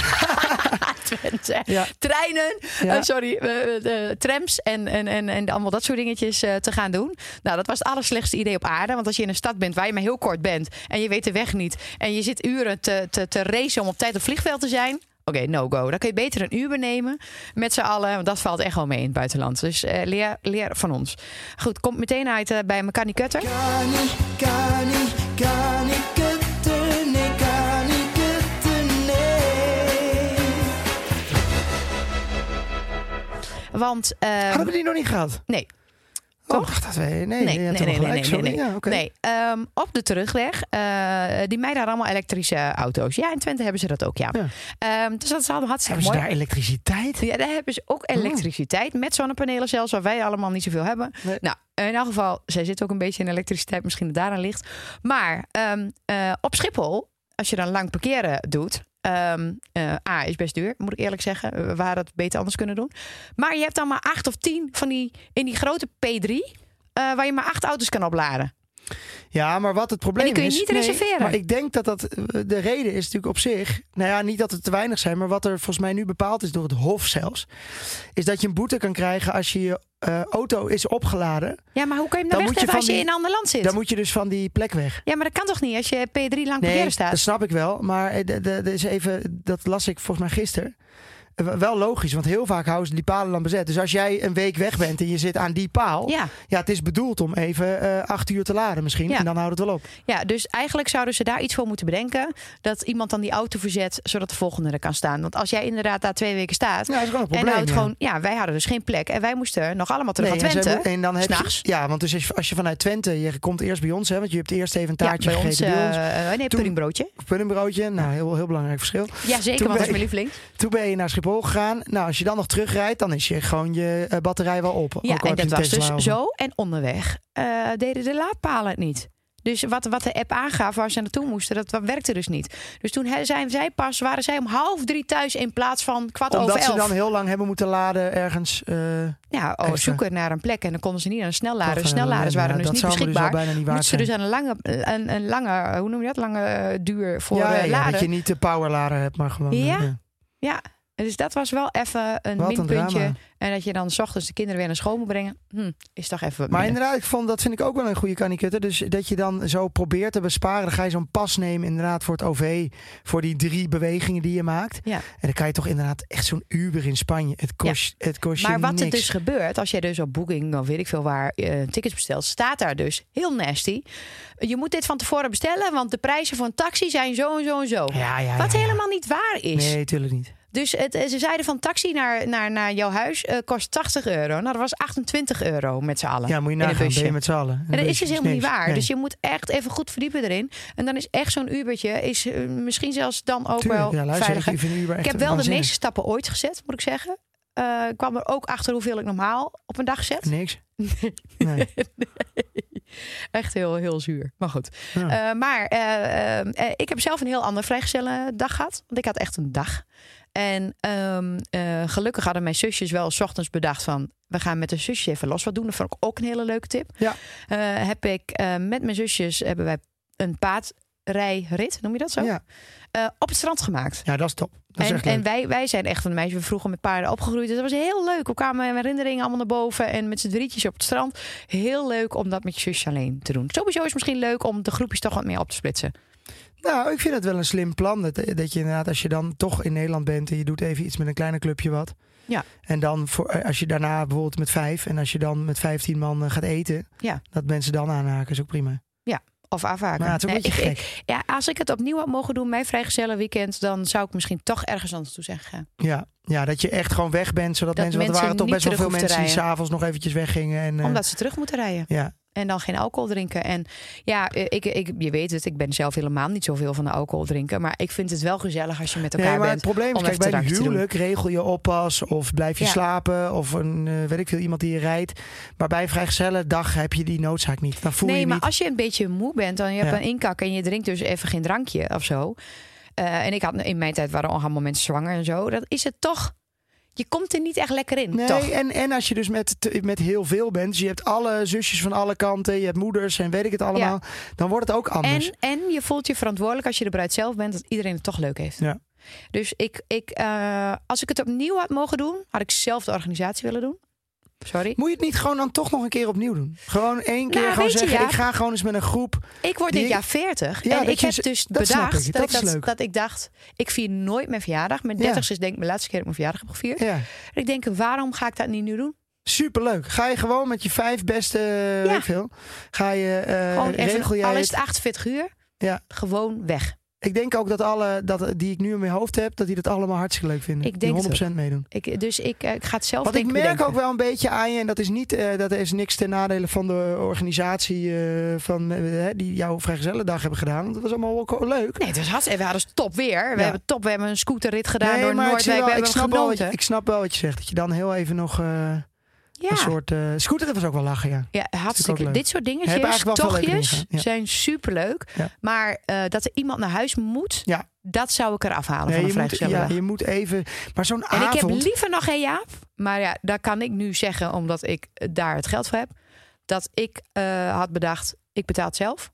Ja, Twente. Ja. Treinen, Ja. eh, sorry, de trams en, en, en, en allemaal dat soort dingetjes eh, te gaan doen. Nou, dat was het allerslechtste idee op aarde. Want als je in een stad bent waar je maar heel kort bent en je weet de weg niet en je zit uren te, te, te racen om op tijd op vliegveld te zijn. Oké, no go. Dan kun je beter een Uber nemen met z'n allen. Want dat valt echt wel mee in het buitenland. Dus eh, leer, leer van ons. Goed, komt meteen uit bij Mechanic Cutter. Kan niet, kan Want, ehm, Hadden we die nog niet gehad? nee. Oh, Toch? dacht dat we... Nee, Nee, nee, nee, nee, nee, Sorry. nee, nee. Ja, oké. Nee, ehm, op de terugweg, eh, die meiden hadden allemaal elektrische auto's. Ja, in Twente hebben ze dat ook, ja. Ja. Ehm, dus dat is allemaal hartstikke Hebben ze mooi. daar elektriciteit? Ja, daar hebben ze ook elektriciteit. Met zonnepanelen zelfs, waar wij allemaal niet zoveel hebben. Nee. Nou, in elk geval, zij zit ook een beetje in elektriciteit. Misschien dat daaraan ligt. Maar ehm, eh, op Schiphol, als je dan lang parkeren doet... ehm, eh, A, is best duur, moet ik eerlijk zeggen. We hadden het beter anders kunnen doen. Maar je hebt dan maar acht of tien van die... in die grote P3... eh, waar je maar acht auto's kan opladen. Ja, maar wat het probleem En die kun je is... niet reserveren. maar ik denk dat dat... eh, De reden is natuurlijk op zich... Nou ja, niet dat het te weinig zijn... Maar wat er volgens mij nu bepaald is door het Hof zelfs... Is dat je een boete kan krijgen als je je eh, auto is opgeladen. Ja, maar hoe kun je hem Dan dan, weggeven als je die- in een ander land zit? Dan moet je dus van die plek weg. Ja, maar dat kan toch niet als je P3 lang Nee, parkeren staat? dat snap ik wel. Maar eh, de is even, dat las ik volgens mij gisteren. Eh, Wel logisch, want heel vaak houden ze die palen dan bezet. Dus als jij een week weg bent en je zit aan die paal. Ja, Ja. het is bedoeld om even eh, acht uur te laden misschien. Ja. En dan houdt het wel op. Ja, dus eigenlijk zouden ze daar iets voor moeten bedenken. Dat iemand dan die auto verzet, zodat de volgende er kan staan. Want als jij inderdaad daar twee weken staat. Ja, is gewoon een en probleem. houdt ja. gewoon, ja, wij hadden dus geen plek. En wij moesten nog allemaal terug Nee, naar en, Twente. en dan heb je, ja, want dus als je, als je vanuit Twente, je komt eerst bij ons, hè, want je hebt eerst even een taartje ja, bij ons, gegeten bij ons. eh, nee, Toen- puddingbroodje. Puddingbroodje, nou heel, heel belangrijk verschil. Ja, zeker, toen want dat is mijn lieveling. Toen ben je naar Schiphol gegaan. Nou, als je dan nog terugrijdt, dan is je gewoon je eh, batterij wel op. Ja, en dat was dus zo. En onderweg eh, deden de laadpalen het niet. Dus wat, wat de app aangaf waar ze naartoe moesten, dat werkte dus niet. Dus toen he- zijn zij pas, waren zij om half drie thuis in plaats van kwart Omdat over ze elf. dan heel lang hebben moeten laden ergens. eh, Ja, oh, zoeken naar een plek. En dan konden ze niet aan een snellader. Snelladers waren dus niet dus beschikbaar. bijna niet waard Moesten ze dus aan een lange, een, een lange, hoe noem je dat? Lange duur voor ja, ja, laden. dat je niet de powerlader hebt, maar gewoon. Ja? ja. Dus dat was wel even een Wat minpuntje. en dat je dan 's ochtends de kinderen weer naar school moet brengen. Hm, is toch even wat Maar minder. inderdaad, ik vond, dat vind ik ook wel een goede kanikutter. Dus dat je dan zo probeert te besparen. Dan ga je zo'n pas nemen inderdaad voor het OV. Voor die drie bewegingen die je maakt. Ja. En dan kan je toch inderdaad echt zo'n Uber in Spanje. Het kost, het kost Maar je wat niks. er dus gebeurt, als jij dus op Booking of weet ik veel waar eh, tickets bestelt, staat daar dus heel nasty. Je moet dit van tevoren bestellen, want de prijzen voor een taxi zijn zo en zo en zo. Ja, ja, Wat helemaal niet waar is. Nee, tuurlijk niet. Dus het, ze zeiden van taxi naar, naar, naar jouw huis eh, kost 80 euro. Nou, dat was 28 euro met z'n allen. Ja, moet je nagaan. Ben je met z'n allen. En dat is dus helemaal niet waar. Nee. Dus je moet echt even goed verdiepen erin. En dan is echt zo'n Ubertje is eh, misschien zelfs dan ook Tuurlijk, wel ja, luister, veiliger. ik Uber heb wel de meeste stappen ooit gezet, moet ik zeggen. Eh, ik kwam er ook achter hoeveel ik normaal op een dag zet. Niks. Nee. Echt heel, heel zuur. Maar goed. Ja. Eh, maar eh, eh, eh, ik heb zelf een heel andere vrijgezellen dag gehad. Want ik had echt een dag. En ehm, eh, gelukkig hadden mijn zusjes wel 's ochtends bedacht van... we gaan met de zusjes even los wat doen. Dat vond ik ook een hele leuke tip. Ja. Eh, heb ik eh, met mijn zusjes hebben wij een paardrijrit, noem je dat zo? Ja. Op het strand gemaakt. ja, dat is top. Dat En, en wij, wij zijn echt van de meisjes, we vroegen met paarden opgegroeid. Dus dat was heel leuk. We kwamen met herinneringen allemaal naar boven en met z'n drietjes op het strand. Heel leuk om dat met je zusje alleen te doen. Sowieso is het misschien leuk om de groepjes toch wat meer op te splitsen. Nou, ik vind het wel een slim plan. Dat, dat je inderdaad, als je dan toch in Nederland bent en je doet even iets met een kleiner clubje wat. Ja. En dan voor, eh, als je daarna bijvoorbeeld met vijf en als je dan met vijftien man eh, gaat eten, Ja. dat mensen dan aanhaken, is ook prima. Of afhaken. Maar het is ook een Nee, beetje ik- gek. ik- ja, als ik het opnieuw had mogen doen, mijn vrijgezellen weekend, dan zou ik misschien toch ergens anders toe zijn gegaan. Ja. ja, dat je echt gewoon weg bent, zodat Dat mensen, want er waren toch best wel veel mensen die s'avonds nog eventjes weggingen. En, eh, Omdat ze terug moeten rijden. ja, En dan geen alcohol drinken. En ja, ik, ik, je weet het, ik ben zelf helemaal niet zoveel van de alcohol drinken. Maar ik vind het wel gezellig als je met elkaar Nee, maar bent. het probleem is, kijk, bij een huwelijk regel je oppas of blijf je Ja. slapen of een, eh, weet ik veel, iemand die je rijdt. Maar bij een vrijgezellendag heb je die noodzaak niet. Dan voel nee, je maar niet. als je een beetje moe bent, dan je hebt Ja. een inkak en je drinkt dus even geen drankje of zo. Eh, en ik had in mijn tijd waren al allemaal mensen zwanger en zo. Dat is het toch. Je komt er niet echt lekker in, Nee, toch? en, en als je dus met, met heel veel bent, dus je hebt alle zusjes van alle kanten, je hebt moeders en weet ik het allemaal, dan wordt het ook anders. En, en je voelt je verantwoordelijk als je de bruid zelf bent, dat iedereen het toch leuk heeft. Ja. Dus ik, ik, eh, als ik het opnieuw had mogen doen, had ik zelf de organisatie willen doen. Sorry. Moet je het niet gewoon dan toch nog een keer opnieuw doen? Gewoon één keer Nou, gewoon zeggen, ik ga gewoon eens met een groep. Ik word dit jaar 40. Ja, en ik heb dus dat bedacht ik, dat, dat ik dat, ik dacht, ik vier nooit mijn verjaardag. Mijn Ja. 30 is denk ik mijn laatste keer dat ik mijn verjaardag heb gevierd. Ja, En ik denk, waarom ga ik dat niet nu doen? superleuk. Ga je gewoon met je vijf beste, ik veel, ga je, Gewoon regel jij al is het. het 48 uur, Ja. gewoon weg. Ik denk ook dat alle dat, die ik nu in mijn hoofd heb, dat die dat allemaal hartstikke leuk vinden. Ik denk die het 100% meedoen. Ik, dus ik, eh, ik ga het zelf Want ik merk bedenken. ook wel een beetje aan je, en dat is, niet, eh, dat is niks ten nadele van de organisatie eh, van, die jouw vrijgezellendag hebben gedaan. Want dat was allemaal wel ko- leuk. Nee, het was hartstikke. We hadden top weer. We Ja. hebben top. We hebben een scooterrit gedaan door maar ik, zie Noordwijk. We ik, hebben snap wel wat je, genoten. ik snap wel wat je zegt. Dat je dan heel even nog ja. een soort... eh scooter was ook wel lachen, ja. Ja, hartstikke. leuk. Dit soort dingetjes, tochtjes, gedaan, zijn superleuk. Ja. Maar eh, dat er iemand naar huis moet, Ja. dat zou ik eraf halen Nee, van een ja, je moet even... Maar zo'n En ik heb avond... liever nog geen Jaap. Maar ja, daar kan ik nu zeggen, omdat ik eh, daar het geld voor heb. Dat ik had bedacht, ik betaal het zelf.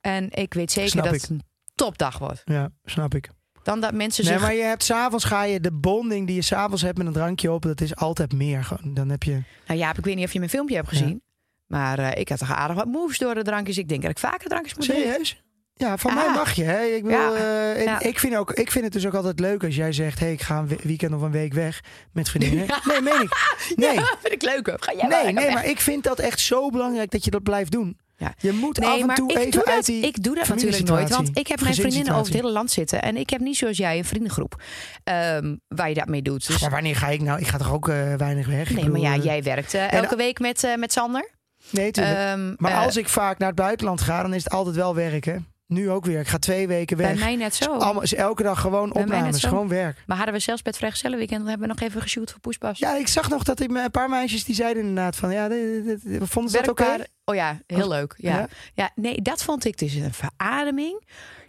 En ik weet zeker Snap dat ik. het een topdag wordt. Ja, snap ik. Dan dat mensen Nee, zich... maar je hebt s'avonds ga je de bonding die je s'avonds hebt met een drankje op, dat is altijd meer gewoon. Dan heb je. Nou Jaap, ik weet niet of je mijn filmpje hebt gezien. Maar eh, ik had toch aardig wat moves door de drankjes. Ik denk dat ik vaker drankjes moet drinken. Serieus? Ja, van Ah. mij mag je. Hè? Ik, bedoel, Ja. eh, Ja. ik, vind ook, ik vind het dus ook altijd leuk als jij zegt: hey, ik ga een we- weekend of een week weg met vriendinnen. Nee, meen ik. Nee, Ja, vind ik leuk. Ga jij nee, nee weg. maar ik vind dat echt zo belangrijk dat je dat blijft doen. Ja. Je moet Nee, af en maar toe ik even doe uit dat, die. ik doe dat natuurlijk nooit. Want ik heb mijn vriendinnen over het hele land zitten. En ik heb niet zoals jij een vriendengroep ehm, waar je dat mee doet. Dus, Maar wanneer ga ik nou? Ik ga toch ook eh, weinig weg? Nee, maar ja, eh, jij werkt eh, elke week met, met Sander. Nee. Ehm, maar als ik vaak naar het buitenland ga, dan is het altijd wel werken. Nu ook weer. Ik ga twee weken weg. Bij mij net zo. Allemaal, is elke dag gewoon Bij opnames, gewoon werk. Maar hadden we zelfs bij het vrijgezellenweekend hebben we nog even geshoot voor Poespas. Ja, ik zag nog dat ik een paar meisjes die zeiden inderdaad van ja, dit, dit- dit- vonden ze dat? Werkbaar- Oh ja, heel leuk. Ja. Ja? Ja. nee, dat vond ik dus een verademing.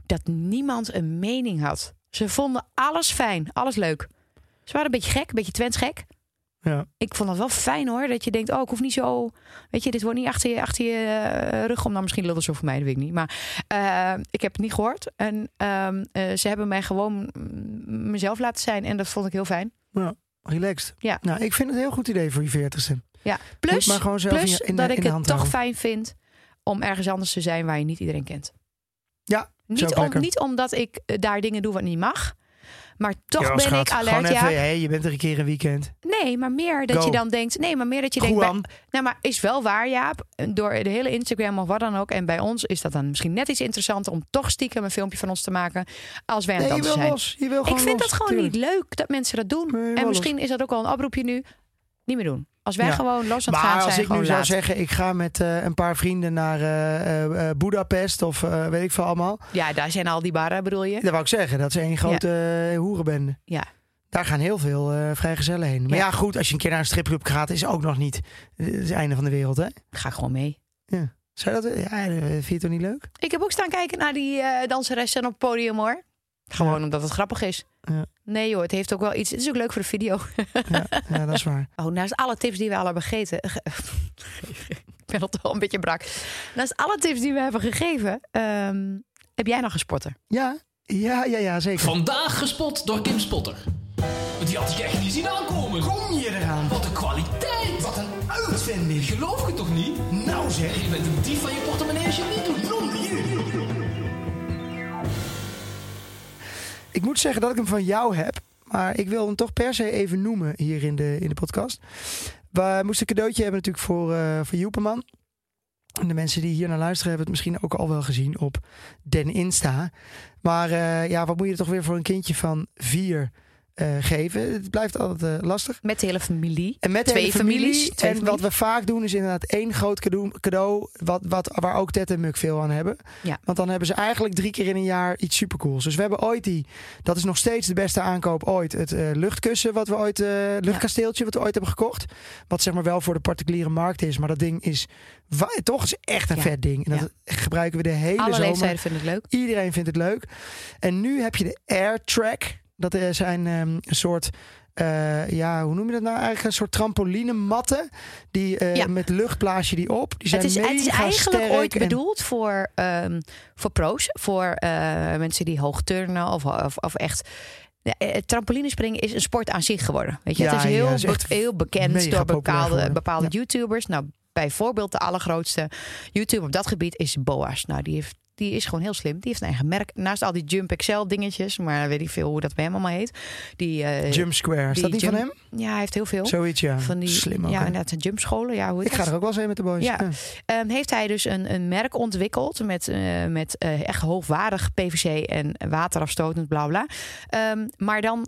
Dat niemand een mening had. Ze vonden alles fijn, alles leuk. Ze waren een beetje gek, een beetje Twents gek. Ja. Ik vond dat wel fijn hoor. Dat je denkt, oh, ik hoef niet zo. Weet je, dit wordt niet achter je, achter je eh, rug om. Nou, misschien lullen ze voor mij, dat weet ik niet. Maar eh, ik heb het niet gehoord. En ehm, eh, ze hebben mij gewoon mezelf laten zijn. En dat vond ik heel fijn. Relaxed. Ja. Nou, ik vind het een heel goed idee voor je veertigste. Ja. Plus, maar gewoon zelf plus in, in, dat in ik het toch houden. fijn vind om ergens anders te zijn waar je niet iedereen kent. Ja, Niet, om, niet omdat ik daar dingen doe wat niet mag. Maar toch ben ik alert. Even, Ja, hey, je bent er een keer een weekend. nee, maar meer dat Go. je dan denkt. Nee, maar meer dat je denkt. Bij, nou, maar is wel waar, Jaap. Door de hele Instagram of wat dan ook. En bij ons is dat dan misschien net iets interessanter om toch stiekem een filmpje van ons te maken. Als wij aan Nee, het je dansen wil zijn. los. Ik vind los, dat gewoon tuurlijk. niet leuk dat mensen dat doen. Nee, en los. misschien is dat ook wel een oproepje nu. Niet meer doen. Als wij Ja. gewoon los aan het Maar gaan als zijn, ik nu zou zeggen, ik ga met eh, een paar vrienden naar eh, Budapest of weet ik veel allemaal. Ja, daar zijn al die barren, bedoel je? Dat wou ik zeggen, dat is één grote hoerenbende. Ja. Daar gaan heel veel vrijgezellen heen. Maar Ja. ja. goed, als je een keer naar een stripclub gaat, is ook nog niet het einde van de wereld, hè? Ga ik gewoon mee. Zou je dat, ja, vind je het toch niet leuk? Ik heb ook staan kijken naar die danseressen op het podium hoor. Gewoon omdat het grappig is. Ja. Nee joh, het heeft ook wel iets. Het is ook leuk voor de video. Ja, ja dat is waar. Oh, naast alle tips die we al hebben gegeten. ge- ik ben al toch wel een beetje brak. Naast alle tips die we hebben gegeven, ehm, heb jij nog een sporter? Ja, ja, ja, ja zeker. Vandaag gespot door Kim Spotter. Die had ik echt niet zien aankomen. Kom je eraan? Wat een kwaliteit. Wat een uitvinding. Geloof je toch niet? Nou zeg, Je bent een dief van je portemonnee moet zeggen dat ik hem van jou heb. Maar ik wil hem toch per se even noemen hier in de, in de podcast. We moesten een cadeautje hebben natuurlijk voor, eh voor Joeperman. En de mensen die hier naar luisteren hebben het misschien ook al wel gezien op Den Insta. Maar eh, ja, wat moet je toch weer voor een kindje van vier eh, geven? Het blijft altijd eh, lastig. Met de hele familie. En met de Twee hele familie. families, twee en wat we vaak doen is inderdaad één groot cadeau, cadeau wat, wat, waar ook Ted en Muk veel aan hebben. Ja. Want dan hebben ze eigenlijk drie keer in een jaar iets supercools. Dus we hebben ooit die, dat is nog steeds de beste aankoop ooit, het eh, luchtkussen wat we ooit, luchtkasteeltje wat we ooit hebben gekocht. Wat zeg maar wel voor de particuliere markt is. Maar dat ding is, toch is echt een Ja. vet ding. En dat gebruiken we de hele Alle zomer. leeftijden vinden het leuk. Iedereen vindt het leuk. En nu heb je de AirTrack. Dat er zijn ehm, een soort, eh, ja, hoe noem je dat nou eigenlijk? Een soort trampolinematten. Die eh, Ja. met lucht blaas je die op. Die zijn Het is, het is eigenlijk ooit en- bedoeld voor, ehm, voor pro's. Voor eh, mensen die hoog turnen of, of, of echt... Ja, trampolinespringen is een sport aan zich geworden. Weet je? Ja, het is heel, het is heel bekend door bepaalde, bepaalde. YouTubers. Nou, bijvoorbeeld de allergrootste YouTuber op dat gebied is Boas. Nou, die heeft die is gewoon heel slim. Die heeft een eigen merk. Naast al die Jump Excel dingetjes, maar weet ik veel hoe dat bij hem allemaal heet. Die, eh, Jump Square. Is die dat niet jump- van hem? Ja, hij heeft heel veel. Zoiets, ja. Van die, Slim ook. ja, inderdaad, een jumpscholen. Ja, hoe Ik ga er ook wel eens heen met de boys. Ja. Ehm, heeft hij dus een, een merk ontwikkeld met, eh, met eh, echt hoogwaardig PVC en waterafstotend bla bla. Ehm, maar dan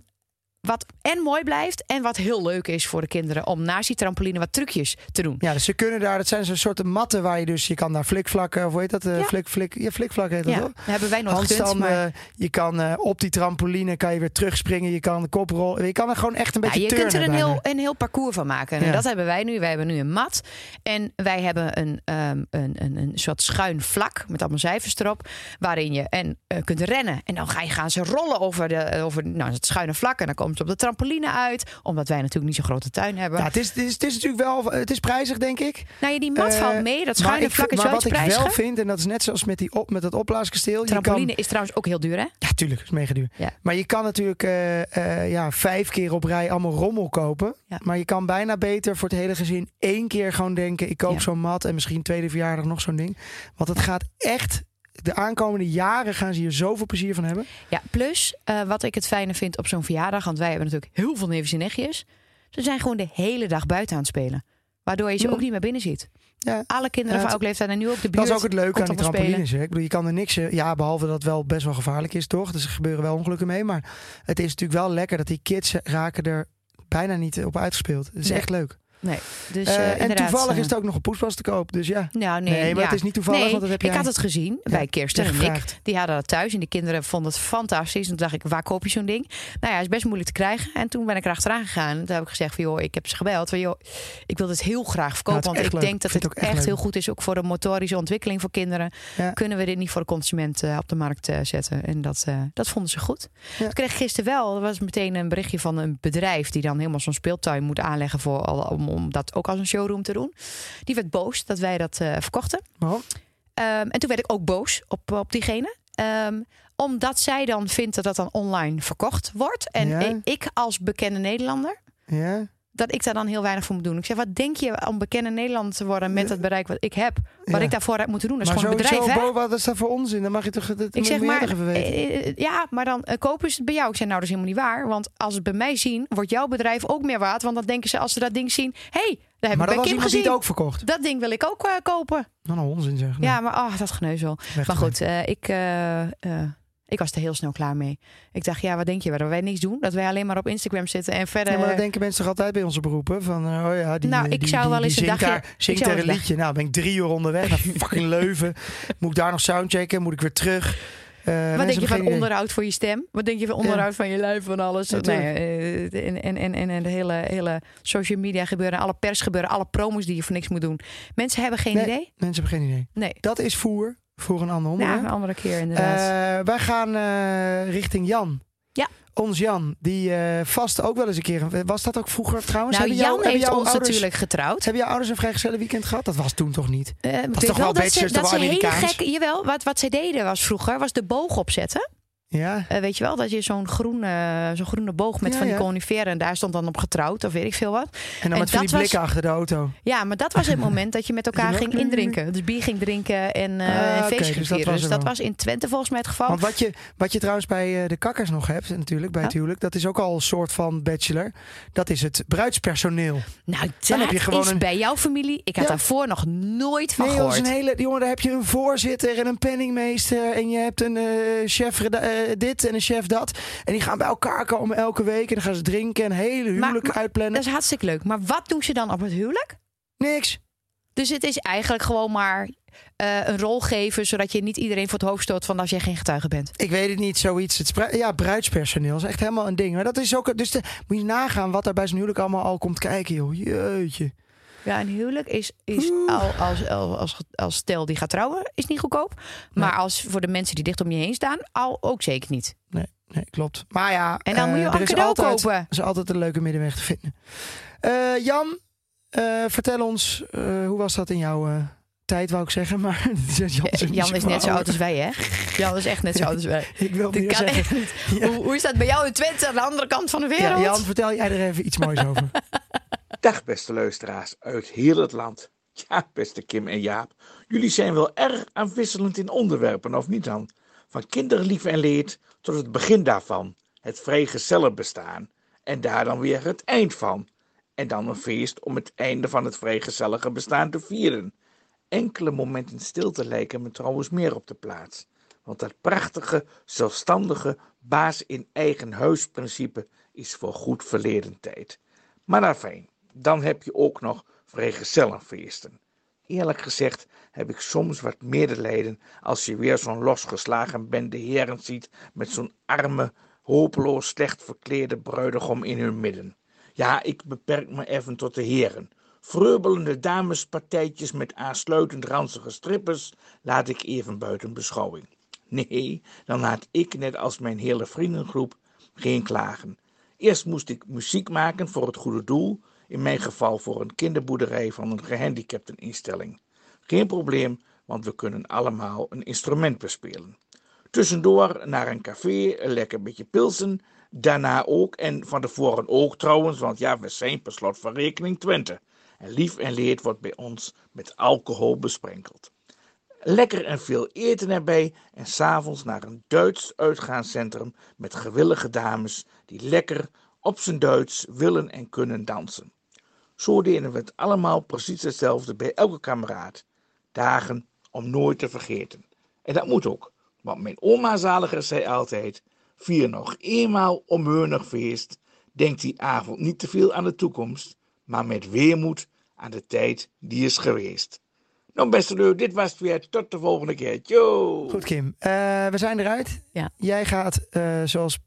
wat en mooi blijft en wat heel leuk is voor de kinderen om naast die trampoline wat trucjes te doen. Ja, dus ze kunnen daar, dat zijn zo'n soorten matten waar je dus, je kan daar flikvlakken, of hoe heet dat? eh, Ja. Flik, flik, ja, flikvlak heet dat Ja, hebben wij nog gekund, maar je kan eh, op die trampoline kan je weer terugspringen, je kan de koprol, je kan er gewoon echt een Ja, beetje je kunt er een heel, een heel parcours van maken. En Ja. dat hebben wij nu. Wij hebben nu een mat. En wij hebben een, ehm, een, een, een soort schuin vlak met allemaal cijfers erop. Waarin je en, eh, kunt rennen. En dan ga je, gaan ze rollen over, de, over nou, het schuine vlak. En dan komen op de trampoline uit. Omdat wij natuurlijk niet zo'n grote tuin hebben. Ja, het is, het, is, het is natuurlijk wel, het is prijzig denk ik. nou, ja, die mat Eh, valt mee. Dat schuine vlak is maar wel wat ik wel vind, en dat is net zoals met, die op, met dat opblaaskasteel. Je Trampoline kan, is trouwens ook heel duur, hè? ja, tuurlijk, is mega duur. Ja. Maar je kan natuurlijk eh, eh, ja, vijf keer op rij allemaal rommel kopen. Ja. Maar je kan bijna beter voor het hele gezin één keer gewoon denken... ik koop Ja. zo'n mat en misschien tweede verjaardag nog zo'n ding. Want het gaat echt... De aankomende jaren gaan ze hier zoveel plezier van hebben. Ja, plus eh, wat ik het fijne vind op zo'n verjaardag. Want wij hebben natuurlijk heel veel neefjes en nichtjes. Ze zijn gewoon de hele dag buiten aan het spelen. Waardoor je ze ook niet meer binnen ziet. Ja. Alle kinderen Ja, van het- elk leeftijd en nu ook de buurt. Dat is ook het leuke aan die trampolines. Ik bedoel, je kan er niks... eh, Ja, behalve dat het wel best wel gevaarlijk is, toch? Dus er gebeuren wel ongelukken mee. Maar het is natuurlijk wel lekker dat die kids raken er bijna niet op uitgespeeld. Het is Nee. echt leuk. Nee, dus, Eh, eh, en toevallig eh, is het ook nog een poespas te koop. Dus ja. Nou, nee, Nee, maar ja. het is niet toevallig, Nee, want dat heb ik jij- had het gezien bij Kirsten en ik. teruggevraagd. Die hadden dat thuis en de kinderen vonden het fantastisch. En toen dacht ik, waar koop je zo'n ding? Nou ja, het is best moeilijk te krijgen. En toen ben ik erachteraan gegaan. En toen heb ik gezegd van, joh, ik heb ze gebeld. Van, joh, ik wil dit heel graag verkopen. Is want ik leuk. denk dat Ik het echt, echt heel goed is. Ook voor de motorische ontwikkeling voor kinderen. Ja. Kunnen we dit niet voor de consument op de markt zetten? En dat, dat vonden ze goed. Ja. Ik kreeg gisteren wel, er was meteen een berichtje van een bedrijf... die dan helemaal zo'n speeltuin moet aanleggen... Voor, al- om, om dat ook als een showroom te doen. Die werd boos dat wij dat eh, verkochten. Waarom? Ehm, en toen werd ik ook boos op, op diegene. Ehm, omdat zij dan vindt dat dat dan online verkocht wordt. En Ja. ik als bekende Nederlander, Ja. Dat ik daar dan heel weinig voor moet doen. Ik zeg, wat denk je om bekende Nederlander te worden met het bereik wat ik heb? Wat Ja. ik daarvoor heb moeten doen? Dat is maar gewoon een bedrijf, hè? Bo, wat is dat voor onzin? Dan mag je toch... Dat, Ik zeg maar, weten. eh, eh, ja, maar dan eh, kopen ze het bij jou. Ik zeg, nou, dat is helemaal niet waar. Want als ze het bij mij zien, wordt jouw bedrijf ook meer waard. Want dan denken ze, als ze dat ding zien... hé, hey, daar heb maar ik dat was Kim gezien. het ook verkocht. Dat ding wil ik ook eh, kopen. Nou, nou onzin zeg. Ja, maar oh, dat geneuzel. Weg Maar goed, eh, ik, eh, eh, ik was er heel snel klaar mee. Ik dacht, ja, wat denk je? Dat wij niks doen? Dat wij alleen maar op Instagram zitten en verder... Ja, maar dat denken mensen toch altijd bij onze beroepen? Van, eh, oh ja, die, Nou, eh, ik die, zou die, wel eens een zingt dagje- daar, zingt daar een liedje. Nou, ben ik drie uur onderweg naar fucking Leuven. Moet ik daar nog soundchecken? Moet ik weer terug? Eh, Wat denk je van idee. onderhoud voor je stem? Wat denk je van onderhoud van je lijf van alles? Ja, nee, en, en, en, en, en de hele, hele social media gebeuren, alle pers gebeuren, alle promos die je voor niks moet doen. Mensen hebben geen Nee. idee. Mensen hebben geen idee. Nee. Dat is voer voor een ander Ja, onderwerp. een andere keer inderdaad. Eh, wij gaan eh, richting Jan. Ja. Ons Jan, die eh, vast ook wel eens een keer... Was dat ook vroeger trouwens? nou, Hebben Jan jouw- hebben heeft ons ouders, natuurlijk getrouwd. Hebben jouw ouders een vrijgezellen weekend gehad? Dat was toen toch niet? Weet toch wel dat ze, Bachelors, dat ze wel hele gek, jawel, wat, wat ze deden was vroeger, was de boog opzetten. Ja. Eh, weet je wel, dat je zo'n groene, zo'n groene boog met Ja, van die ja. coniferen en daar stond dan op getrouwd of weet ik veel wat. En dan En met van die was- blikken achter de auto. Ja, maar dat was het moment dat je met elkaar ging indrinken. Dus bier ging drinken en, Ah, en oké, feestje ging dus dat was Dus dat was in Twente volgens mij het geval. Want wat je, wat je trouwens bij eh, de kakkers nog hebt, natuurlijk, bij het huwelijk, dat is ook al een soort van bachelor. Dat is het bruidspersoneel. nou, dan dat heb je gewoon is een- bij jouw familie. Ik had Ja. daarvoor nog nooit van Nee, gehoord. een hele, jongen, daar heb je een voorzitter en een penningmeester en je hebt een eh, chef dit en een chef dat. En die gaan bij elkaar komen elke week en dan gaan ze drinken en hele huwelijk maar- uitplannen. Dat is hartstikke leuk. Maar wat doen ze dan op het huwelijk? Niks. Dus het is eigenlijk gewoon maar eh, een rol geven, zodat je niet iedereen voor het hoofd stoot van als jij geen getuige bent. Ik weet het niet, zoiets. Het ja, bruidspersoneel is echt helemaal een ding. Maar dat is ook, dus de, moet je nagaan wat er bij zo'n huwelijk allemaal al komt kijken, joh. Jeetje. Ja, een huwelijk is, is al als, als, als, stel die gaat trouwen, is niet goedkoop. Maar als voor de mensen die dicht om je heen staan, al ook zeker niet. Nee, nee, klopt. Maar ja, En dan eh, moet je een is cadeau altijd, kopen. Er is altijd een leuke middenweg te vinden. Eh, Jan, eh, vertel ons, eh, hoe was dat in jouw eh, tijd, wou ik zeggen. Maar Jan is, Eh, Jan is net zo oud als wij, hè? Jan is echt net zo oud als wij. Ik wil meer zeggen. niet. Ja. Hoe, hoe is dat bij jou in Twente aan de andere kant van de Ja, wereld? Jan, vertel jij er even iets moois over. Dag beste luisteraars uit heel het land. Ja, beste Kim en Jaap. Jullie zijn wel erg afwisselend in onderwerpen, of niet dan? Van kinderlief en leed tot het begin daarvan. Het vrijgezellenbestaan. En daar dan weer het eind van. En dan een feest om het einde van het vrijgezellige bestaan te vieren. Enkele momenten stilte lijken me trouwens meer op de plaats. Want dat prachtige, zelfstandige, baas in eigen huis principe is voor goed verleden tijd. Maar nou fijn, dan heb je ook nog vrijgezellenfeesten. Eerlijk gezegd heb ik soms wat medelijden als je weer zo'n losgeslagen bende heren ziet met zo'n arme, hopeloos slecht verkleede bruidegom in hun midden. Ja, ik beperk me even tot de heren. Vreubelende damespartijtjes met aansluitend ranzige strippers laat ik even buiten beschouwing. Nee, dan laat ik, net als mijn hele vriendengroep, geen klagen. Eerst moest ik muziek maken voor het goede doel, in mijn geval voor een kinderboerderij van een gehandicapteninstelling. Geen probleem, want we kunnen allemaal een instrument bespelen. Tussendoor naar een café, een lekker beetje pilsen, daarna ook en van tevoren ook trouwens, want ja, we zijn per slot van rekening Twente. En lief en leed wordt bij ons met alcohol besprenkeld. Lekker en veel eten erbij en s'avonds naar een Duits uitgaanscentrum met gewillige dames die lekker op zijn Duits willen en kunnen dansen. Zo deden we het allemaal precies hetzelfde bij elke kameraad. Dagen om nooit te vergeten. En dat moet ook, want mijn oma zaliger zei altijd: vier nog eenmaal omheunig feest. Denk die avond niet te veel aan de toekomst, maar met weermoed aan de tijd die is geweest. Nou, beste leuk, dit was het weer. Tot de volgende keer. Yo! Goed, Kim. Eh, we zijn eruit. Ja. Jij gaat, eh, zoals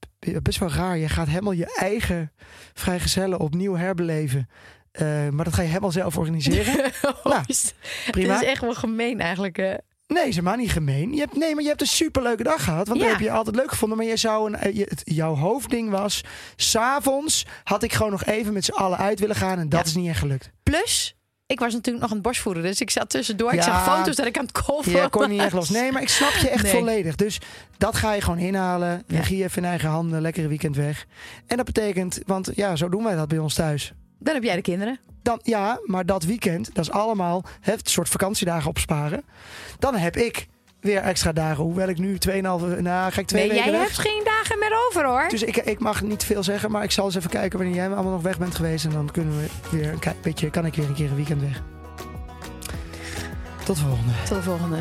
best wel raar, je gaat helemaal je eigen vrijgezellen opnieuw herbeleven. Eh, maar dat ga je helemaal zelf organiseren. Nou, Dit Prima. is echt wel gemeen eigenlijk. Nee, is helemaal niet gemeen. Je hebt, nee, maar je hebt een superleuke dag gehad. Want Ja. dat heb je altijd leuk gevonden. Maar je zou een, eh, je, het, jouw hoofdding was... S'avonds had ik gewoon nog even met z'n allen uit willen gaan. En dat Ja. is niet echt gelukt. Plus, ik was natuurlijk nog aan het borstvoeren. Dus ik zat tussendoor. Ik Ja. zag foto's dat ik aan het kolven Je kon niet echt los. Nee, maar ik snap je echt Nee. volledig. Dus dat ga je gewoon inhalen. Ja. Regie even in eigen handen. Lekkere weekend weg. En dat betekent... Want ja, zo doen wij dat bij ons thuis. Dan heb jij de kinderen. Dan, ja, maar dat weekend, dat is allemaal het soort vakantiedagen opsparen. Dan heb ik weer extra dagen. Hoewel ik nu 2,5... Nou, ga ik twee nee, weken jij weg. hebt geen dagen meer over hoor. Dus ik, ik mag niet veel zeggen, maar ik zal eens even kijken wanneer jij allemaal nog weg bent geweest. En dan kunnen we weer een beetje, kan ik weer een keer een weekend weg. Tot de volgende. Tot de volgende.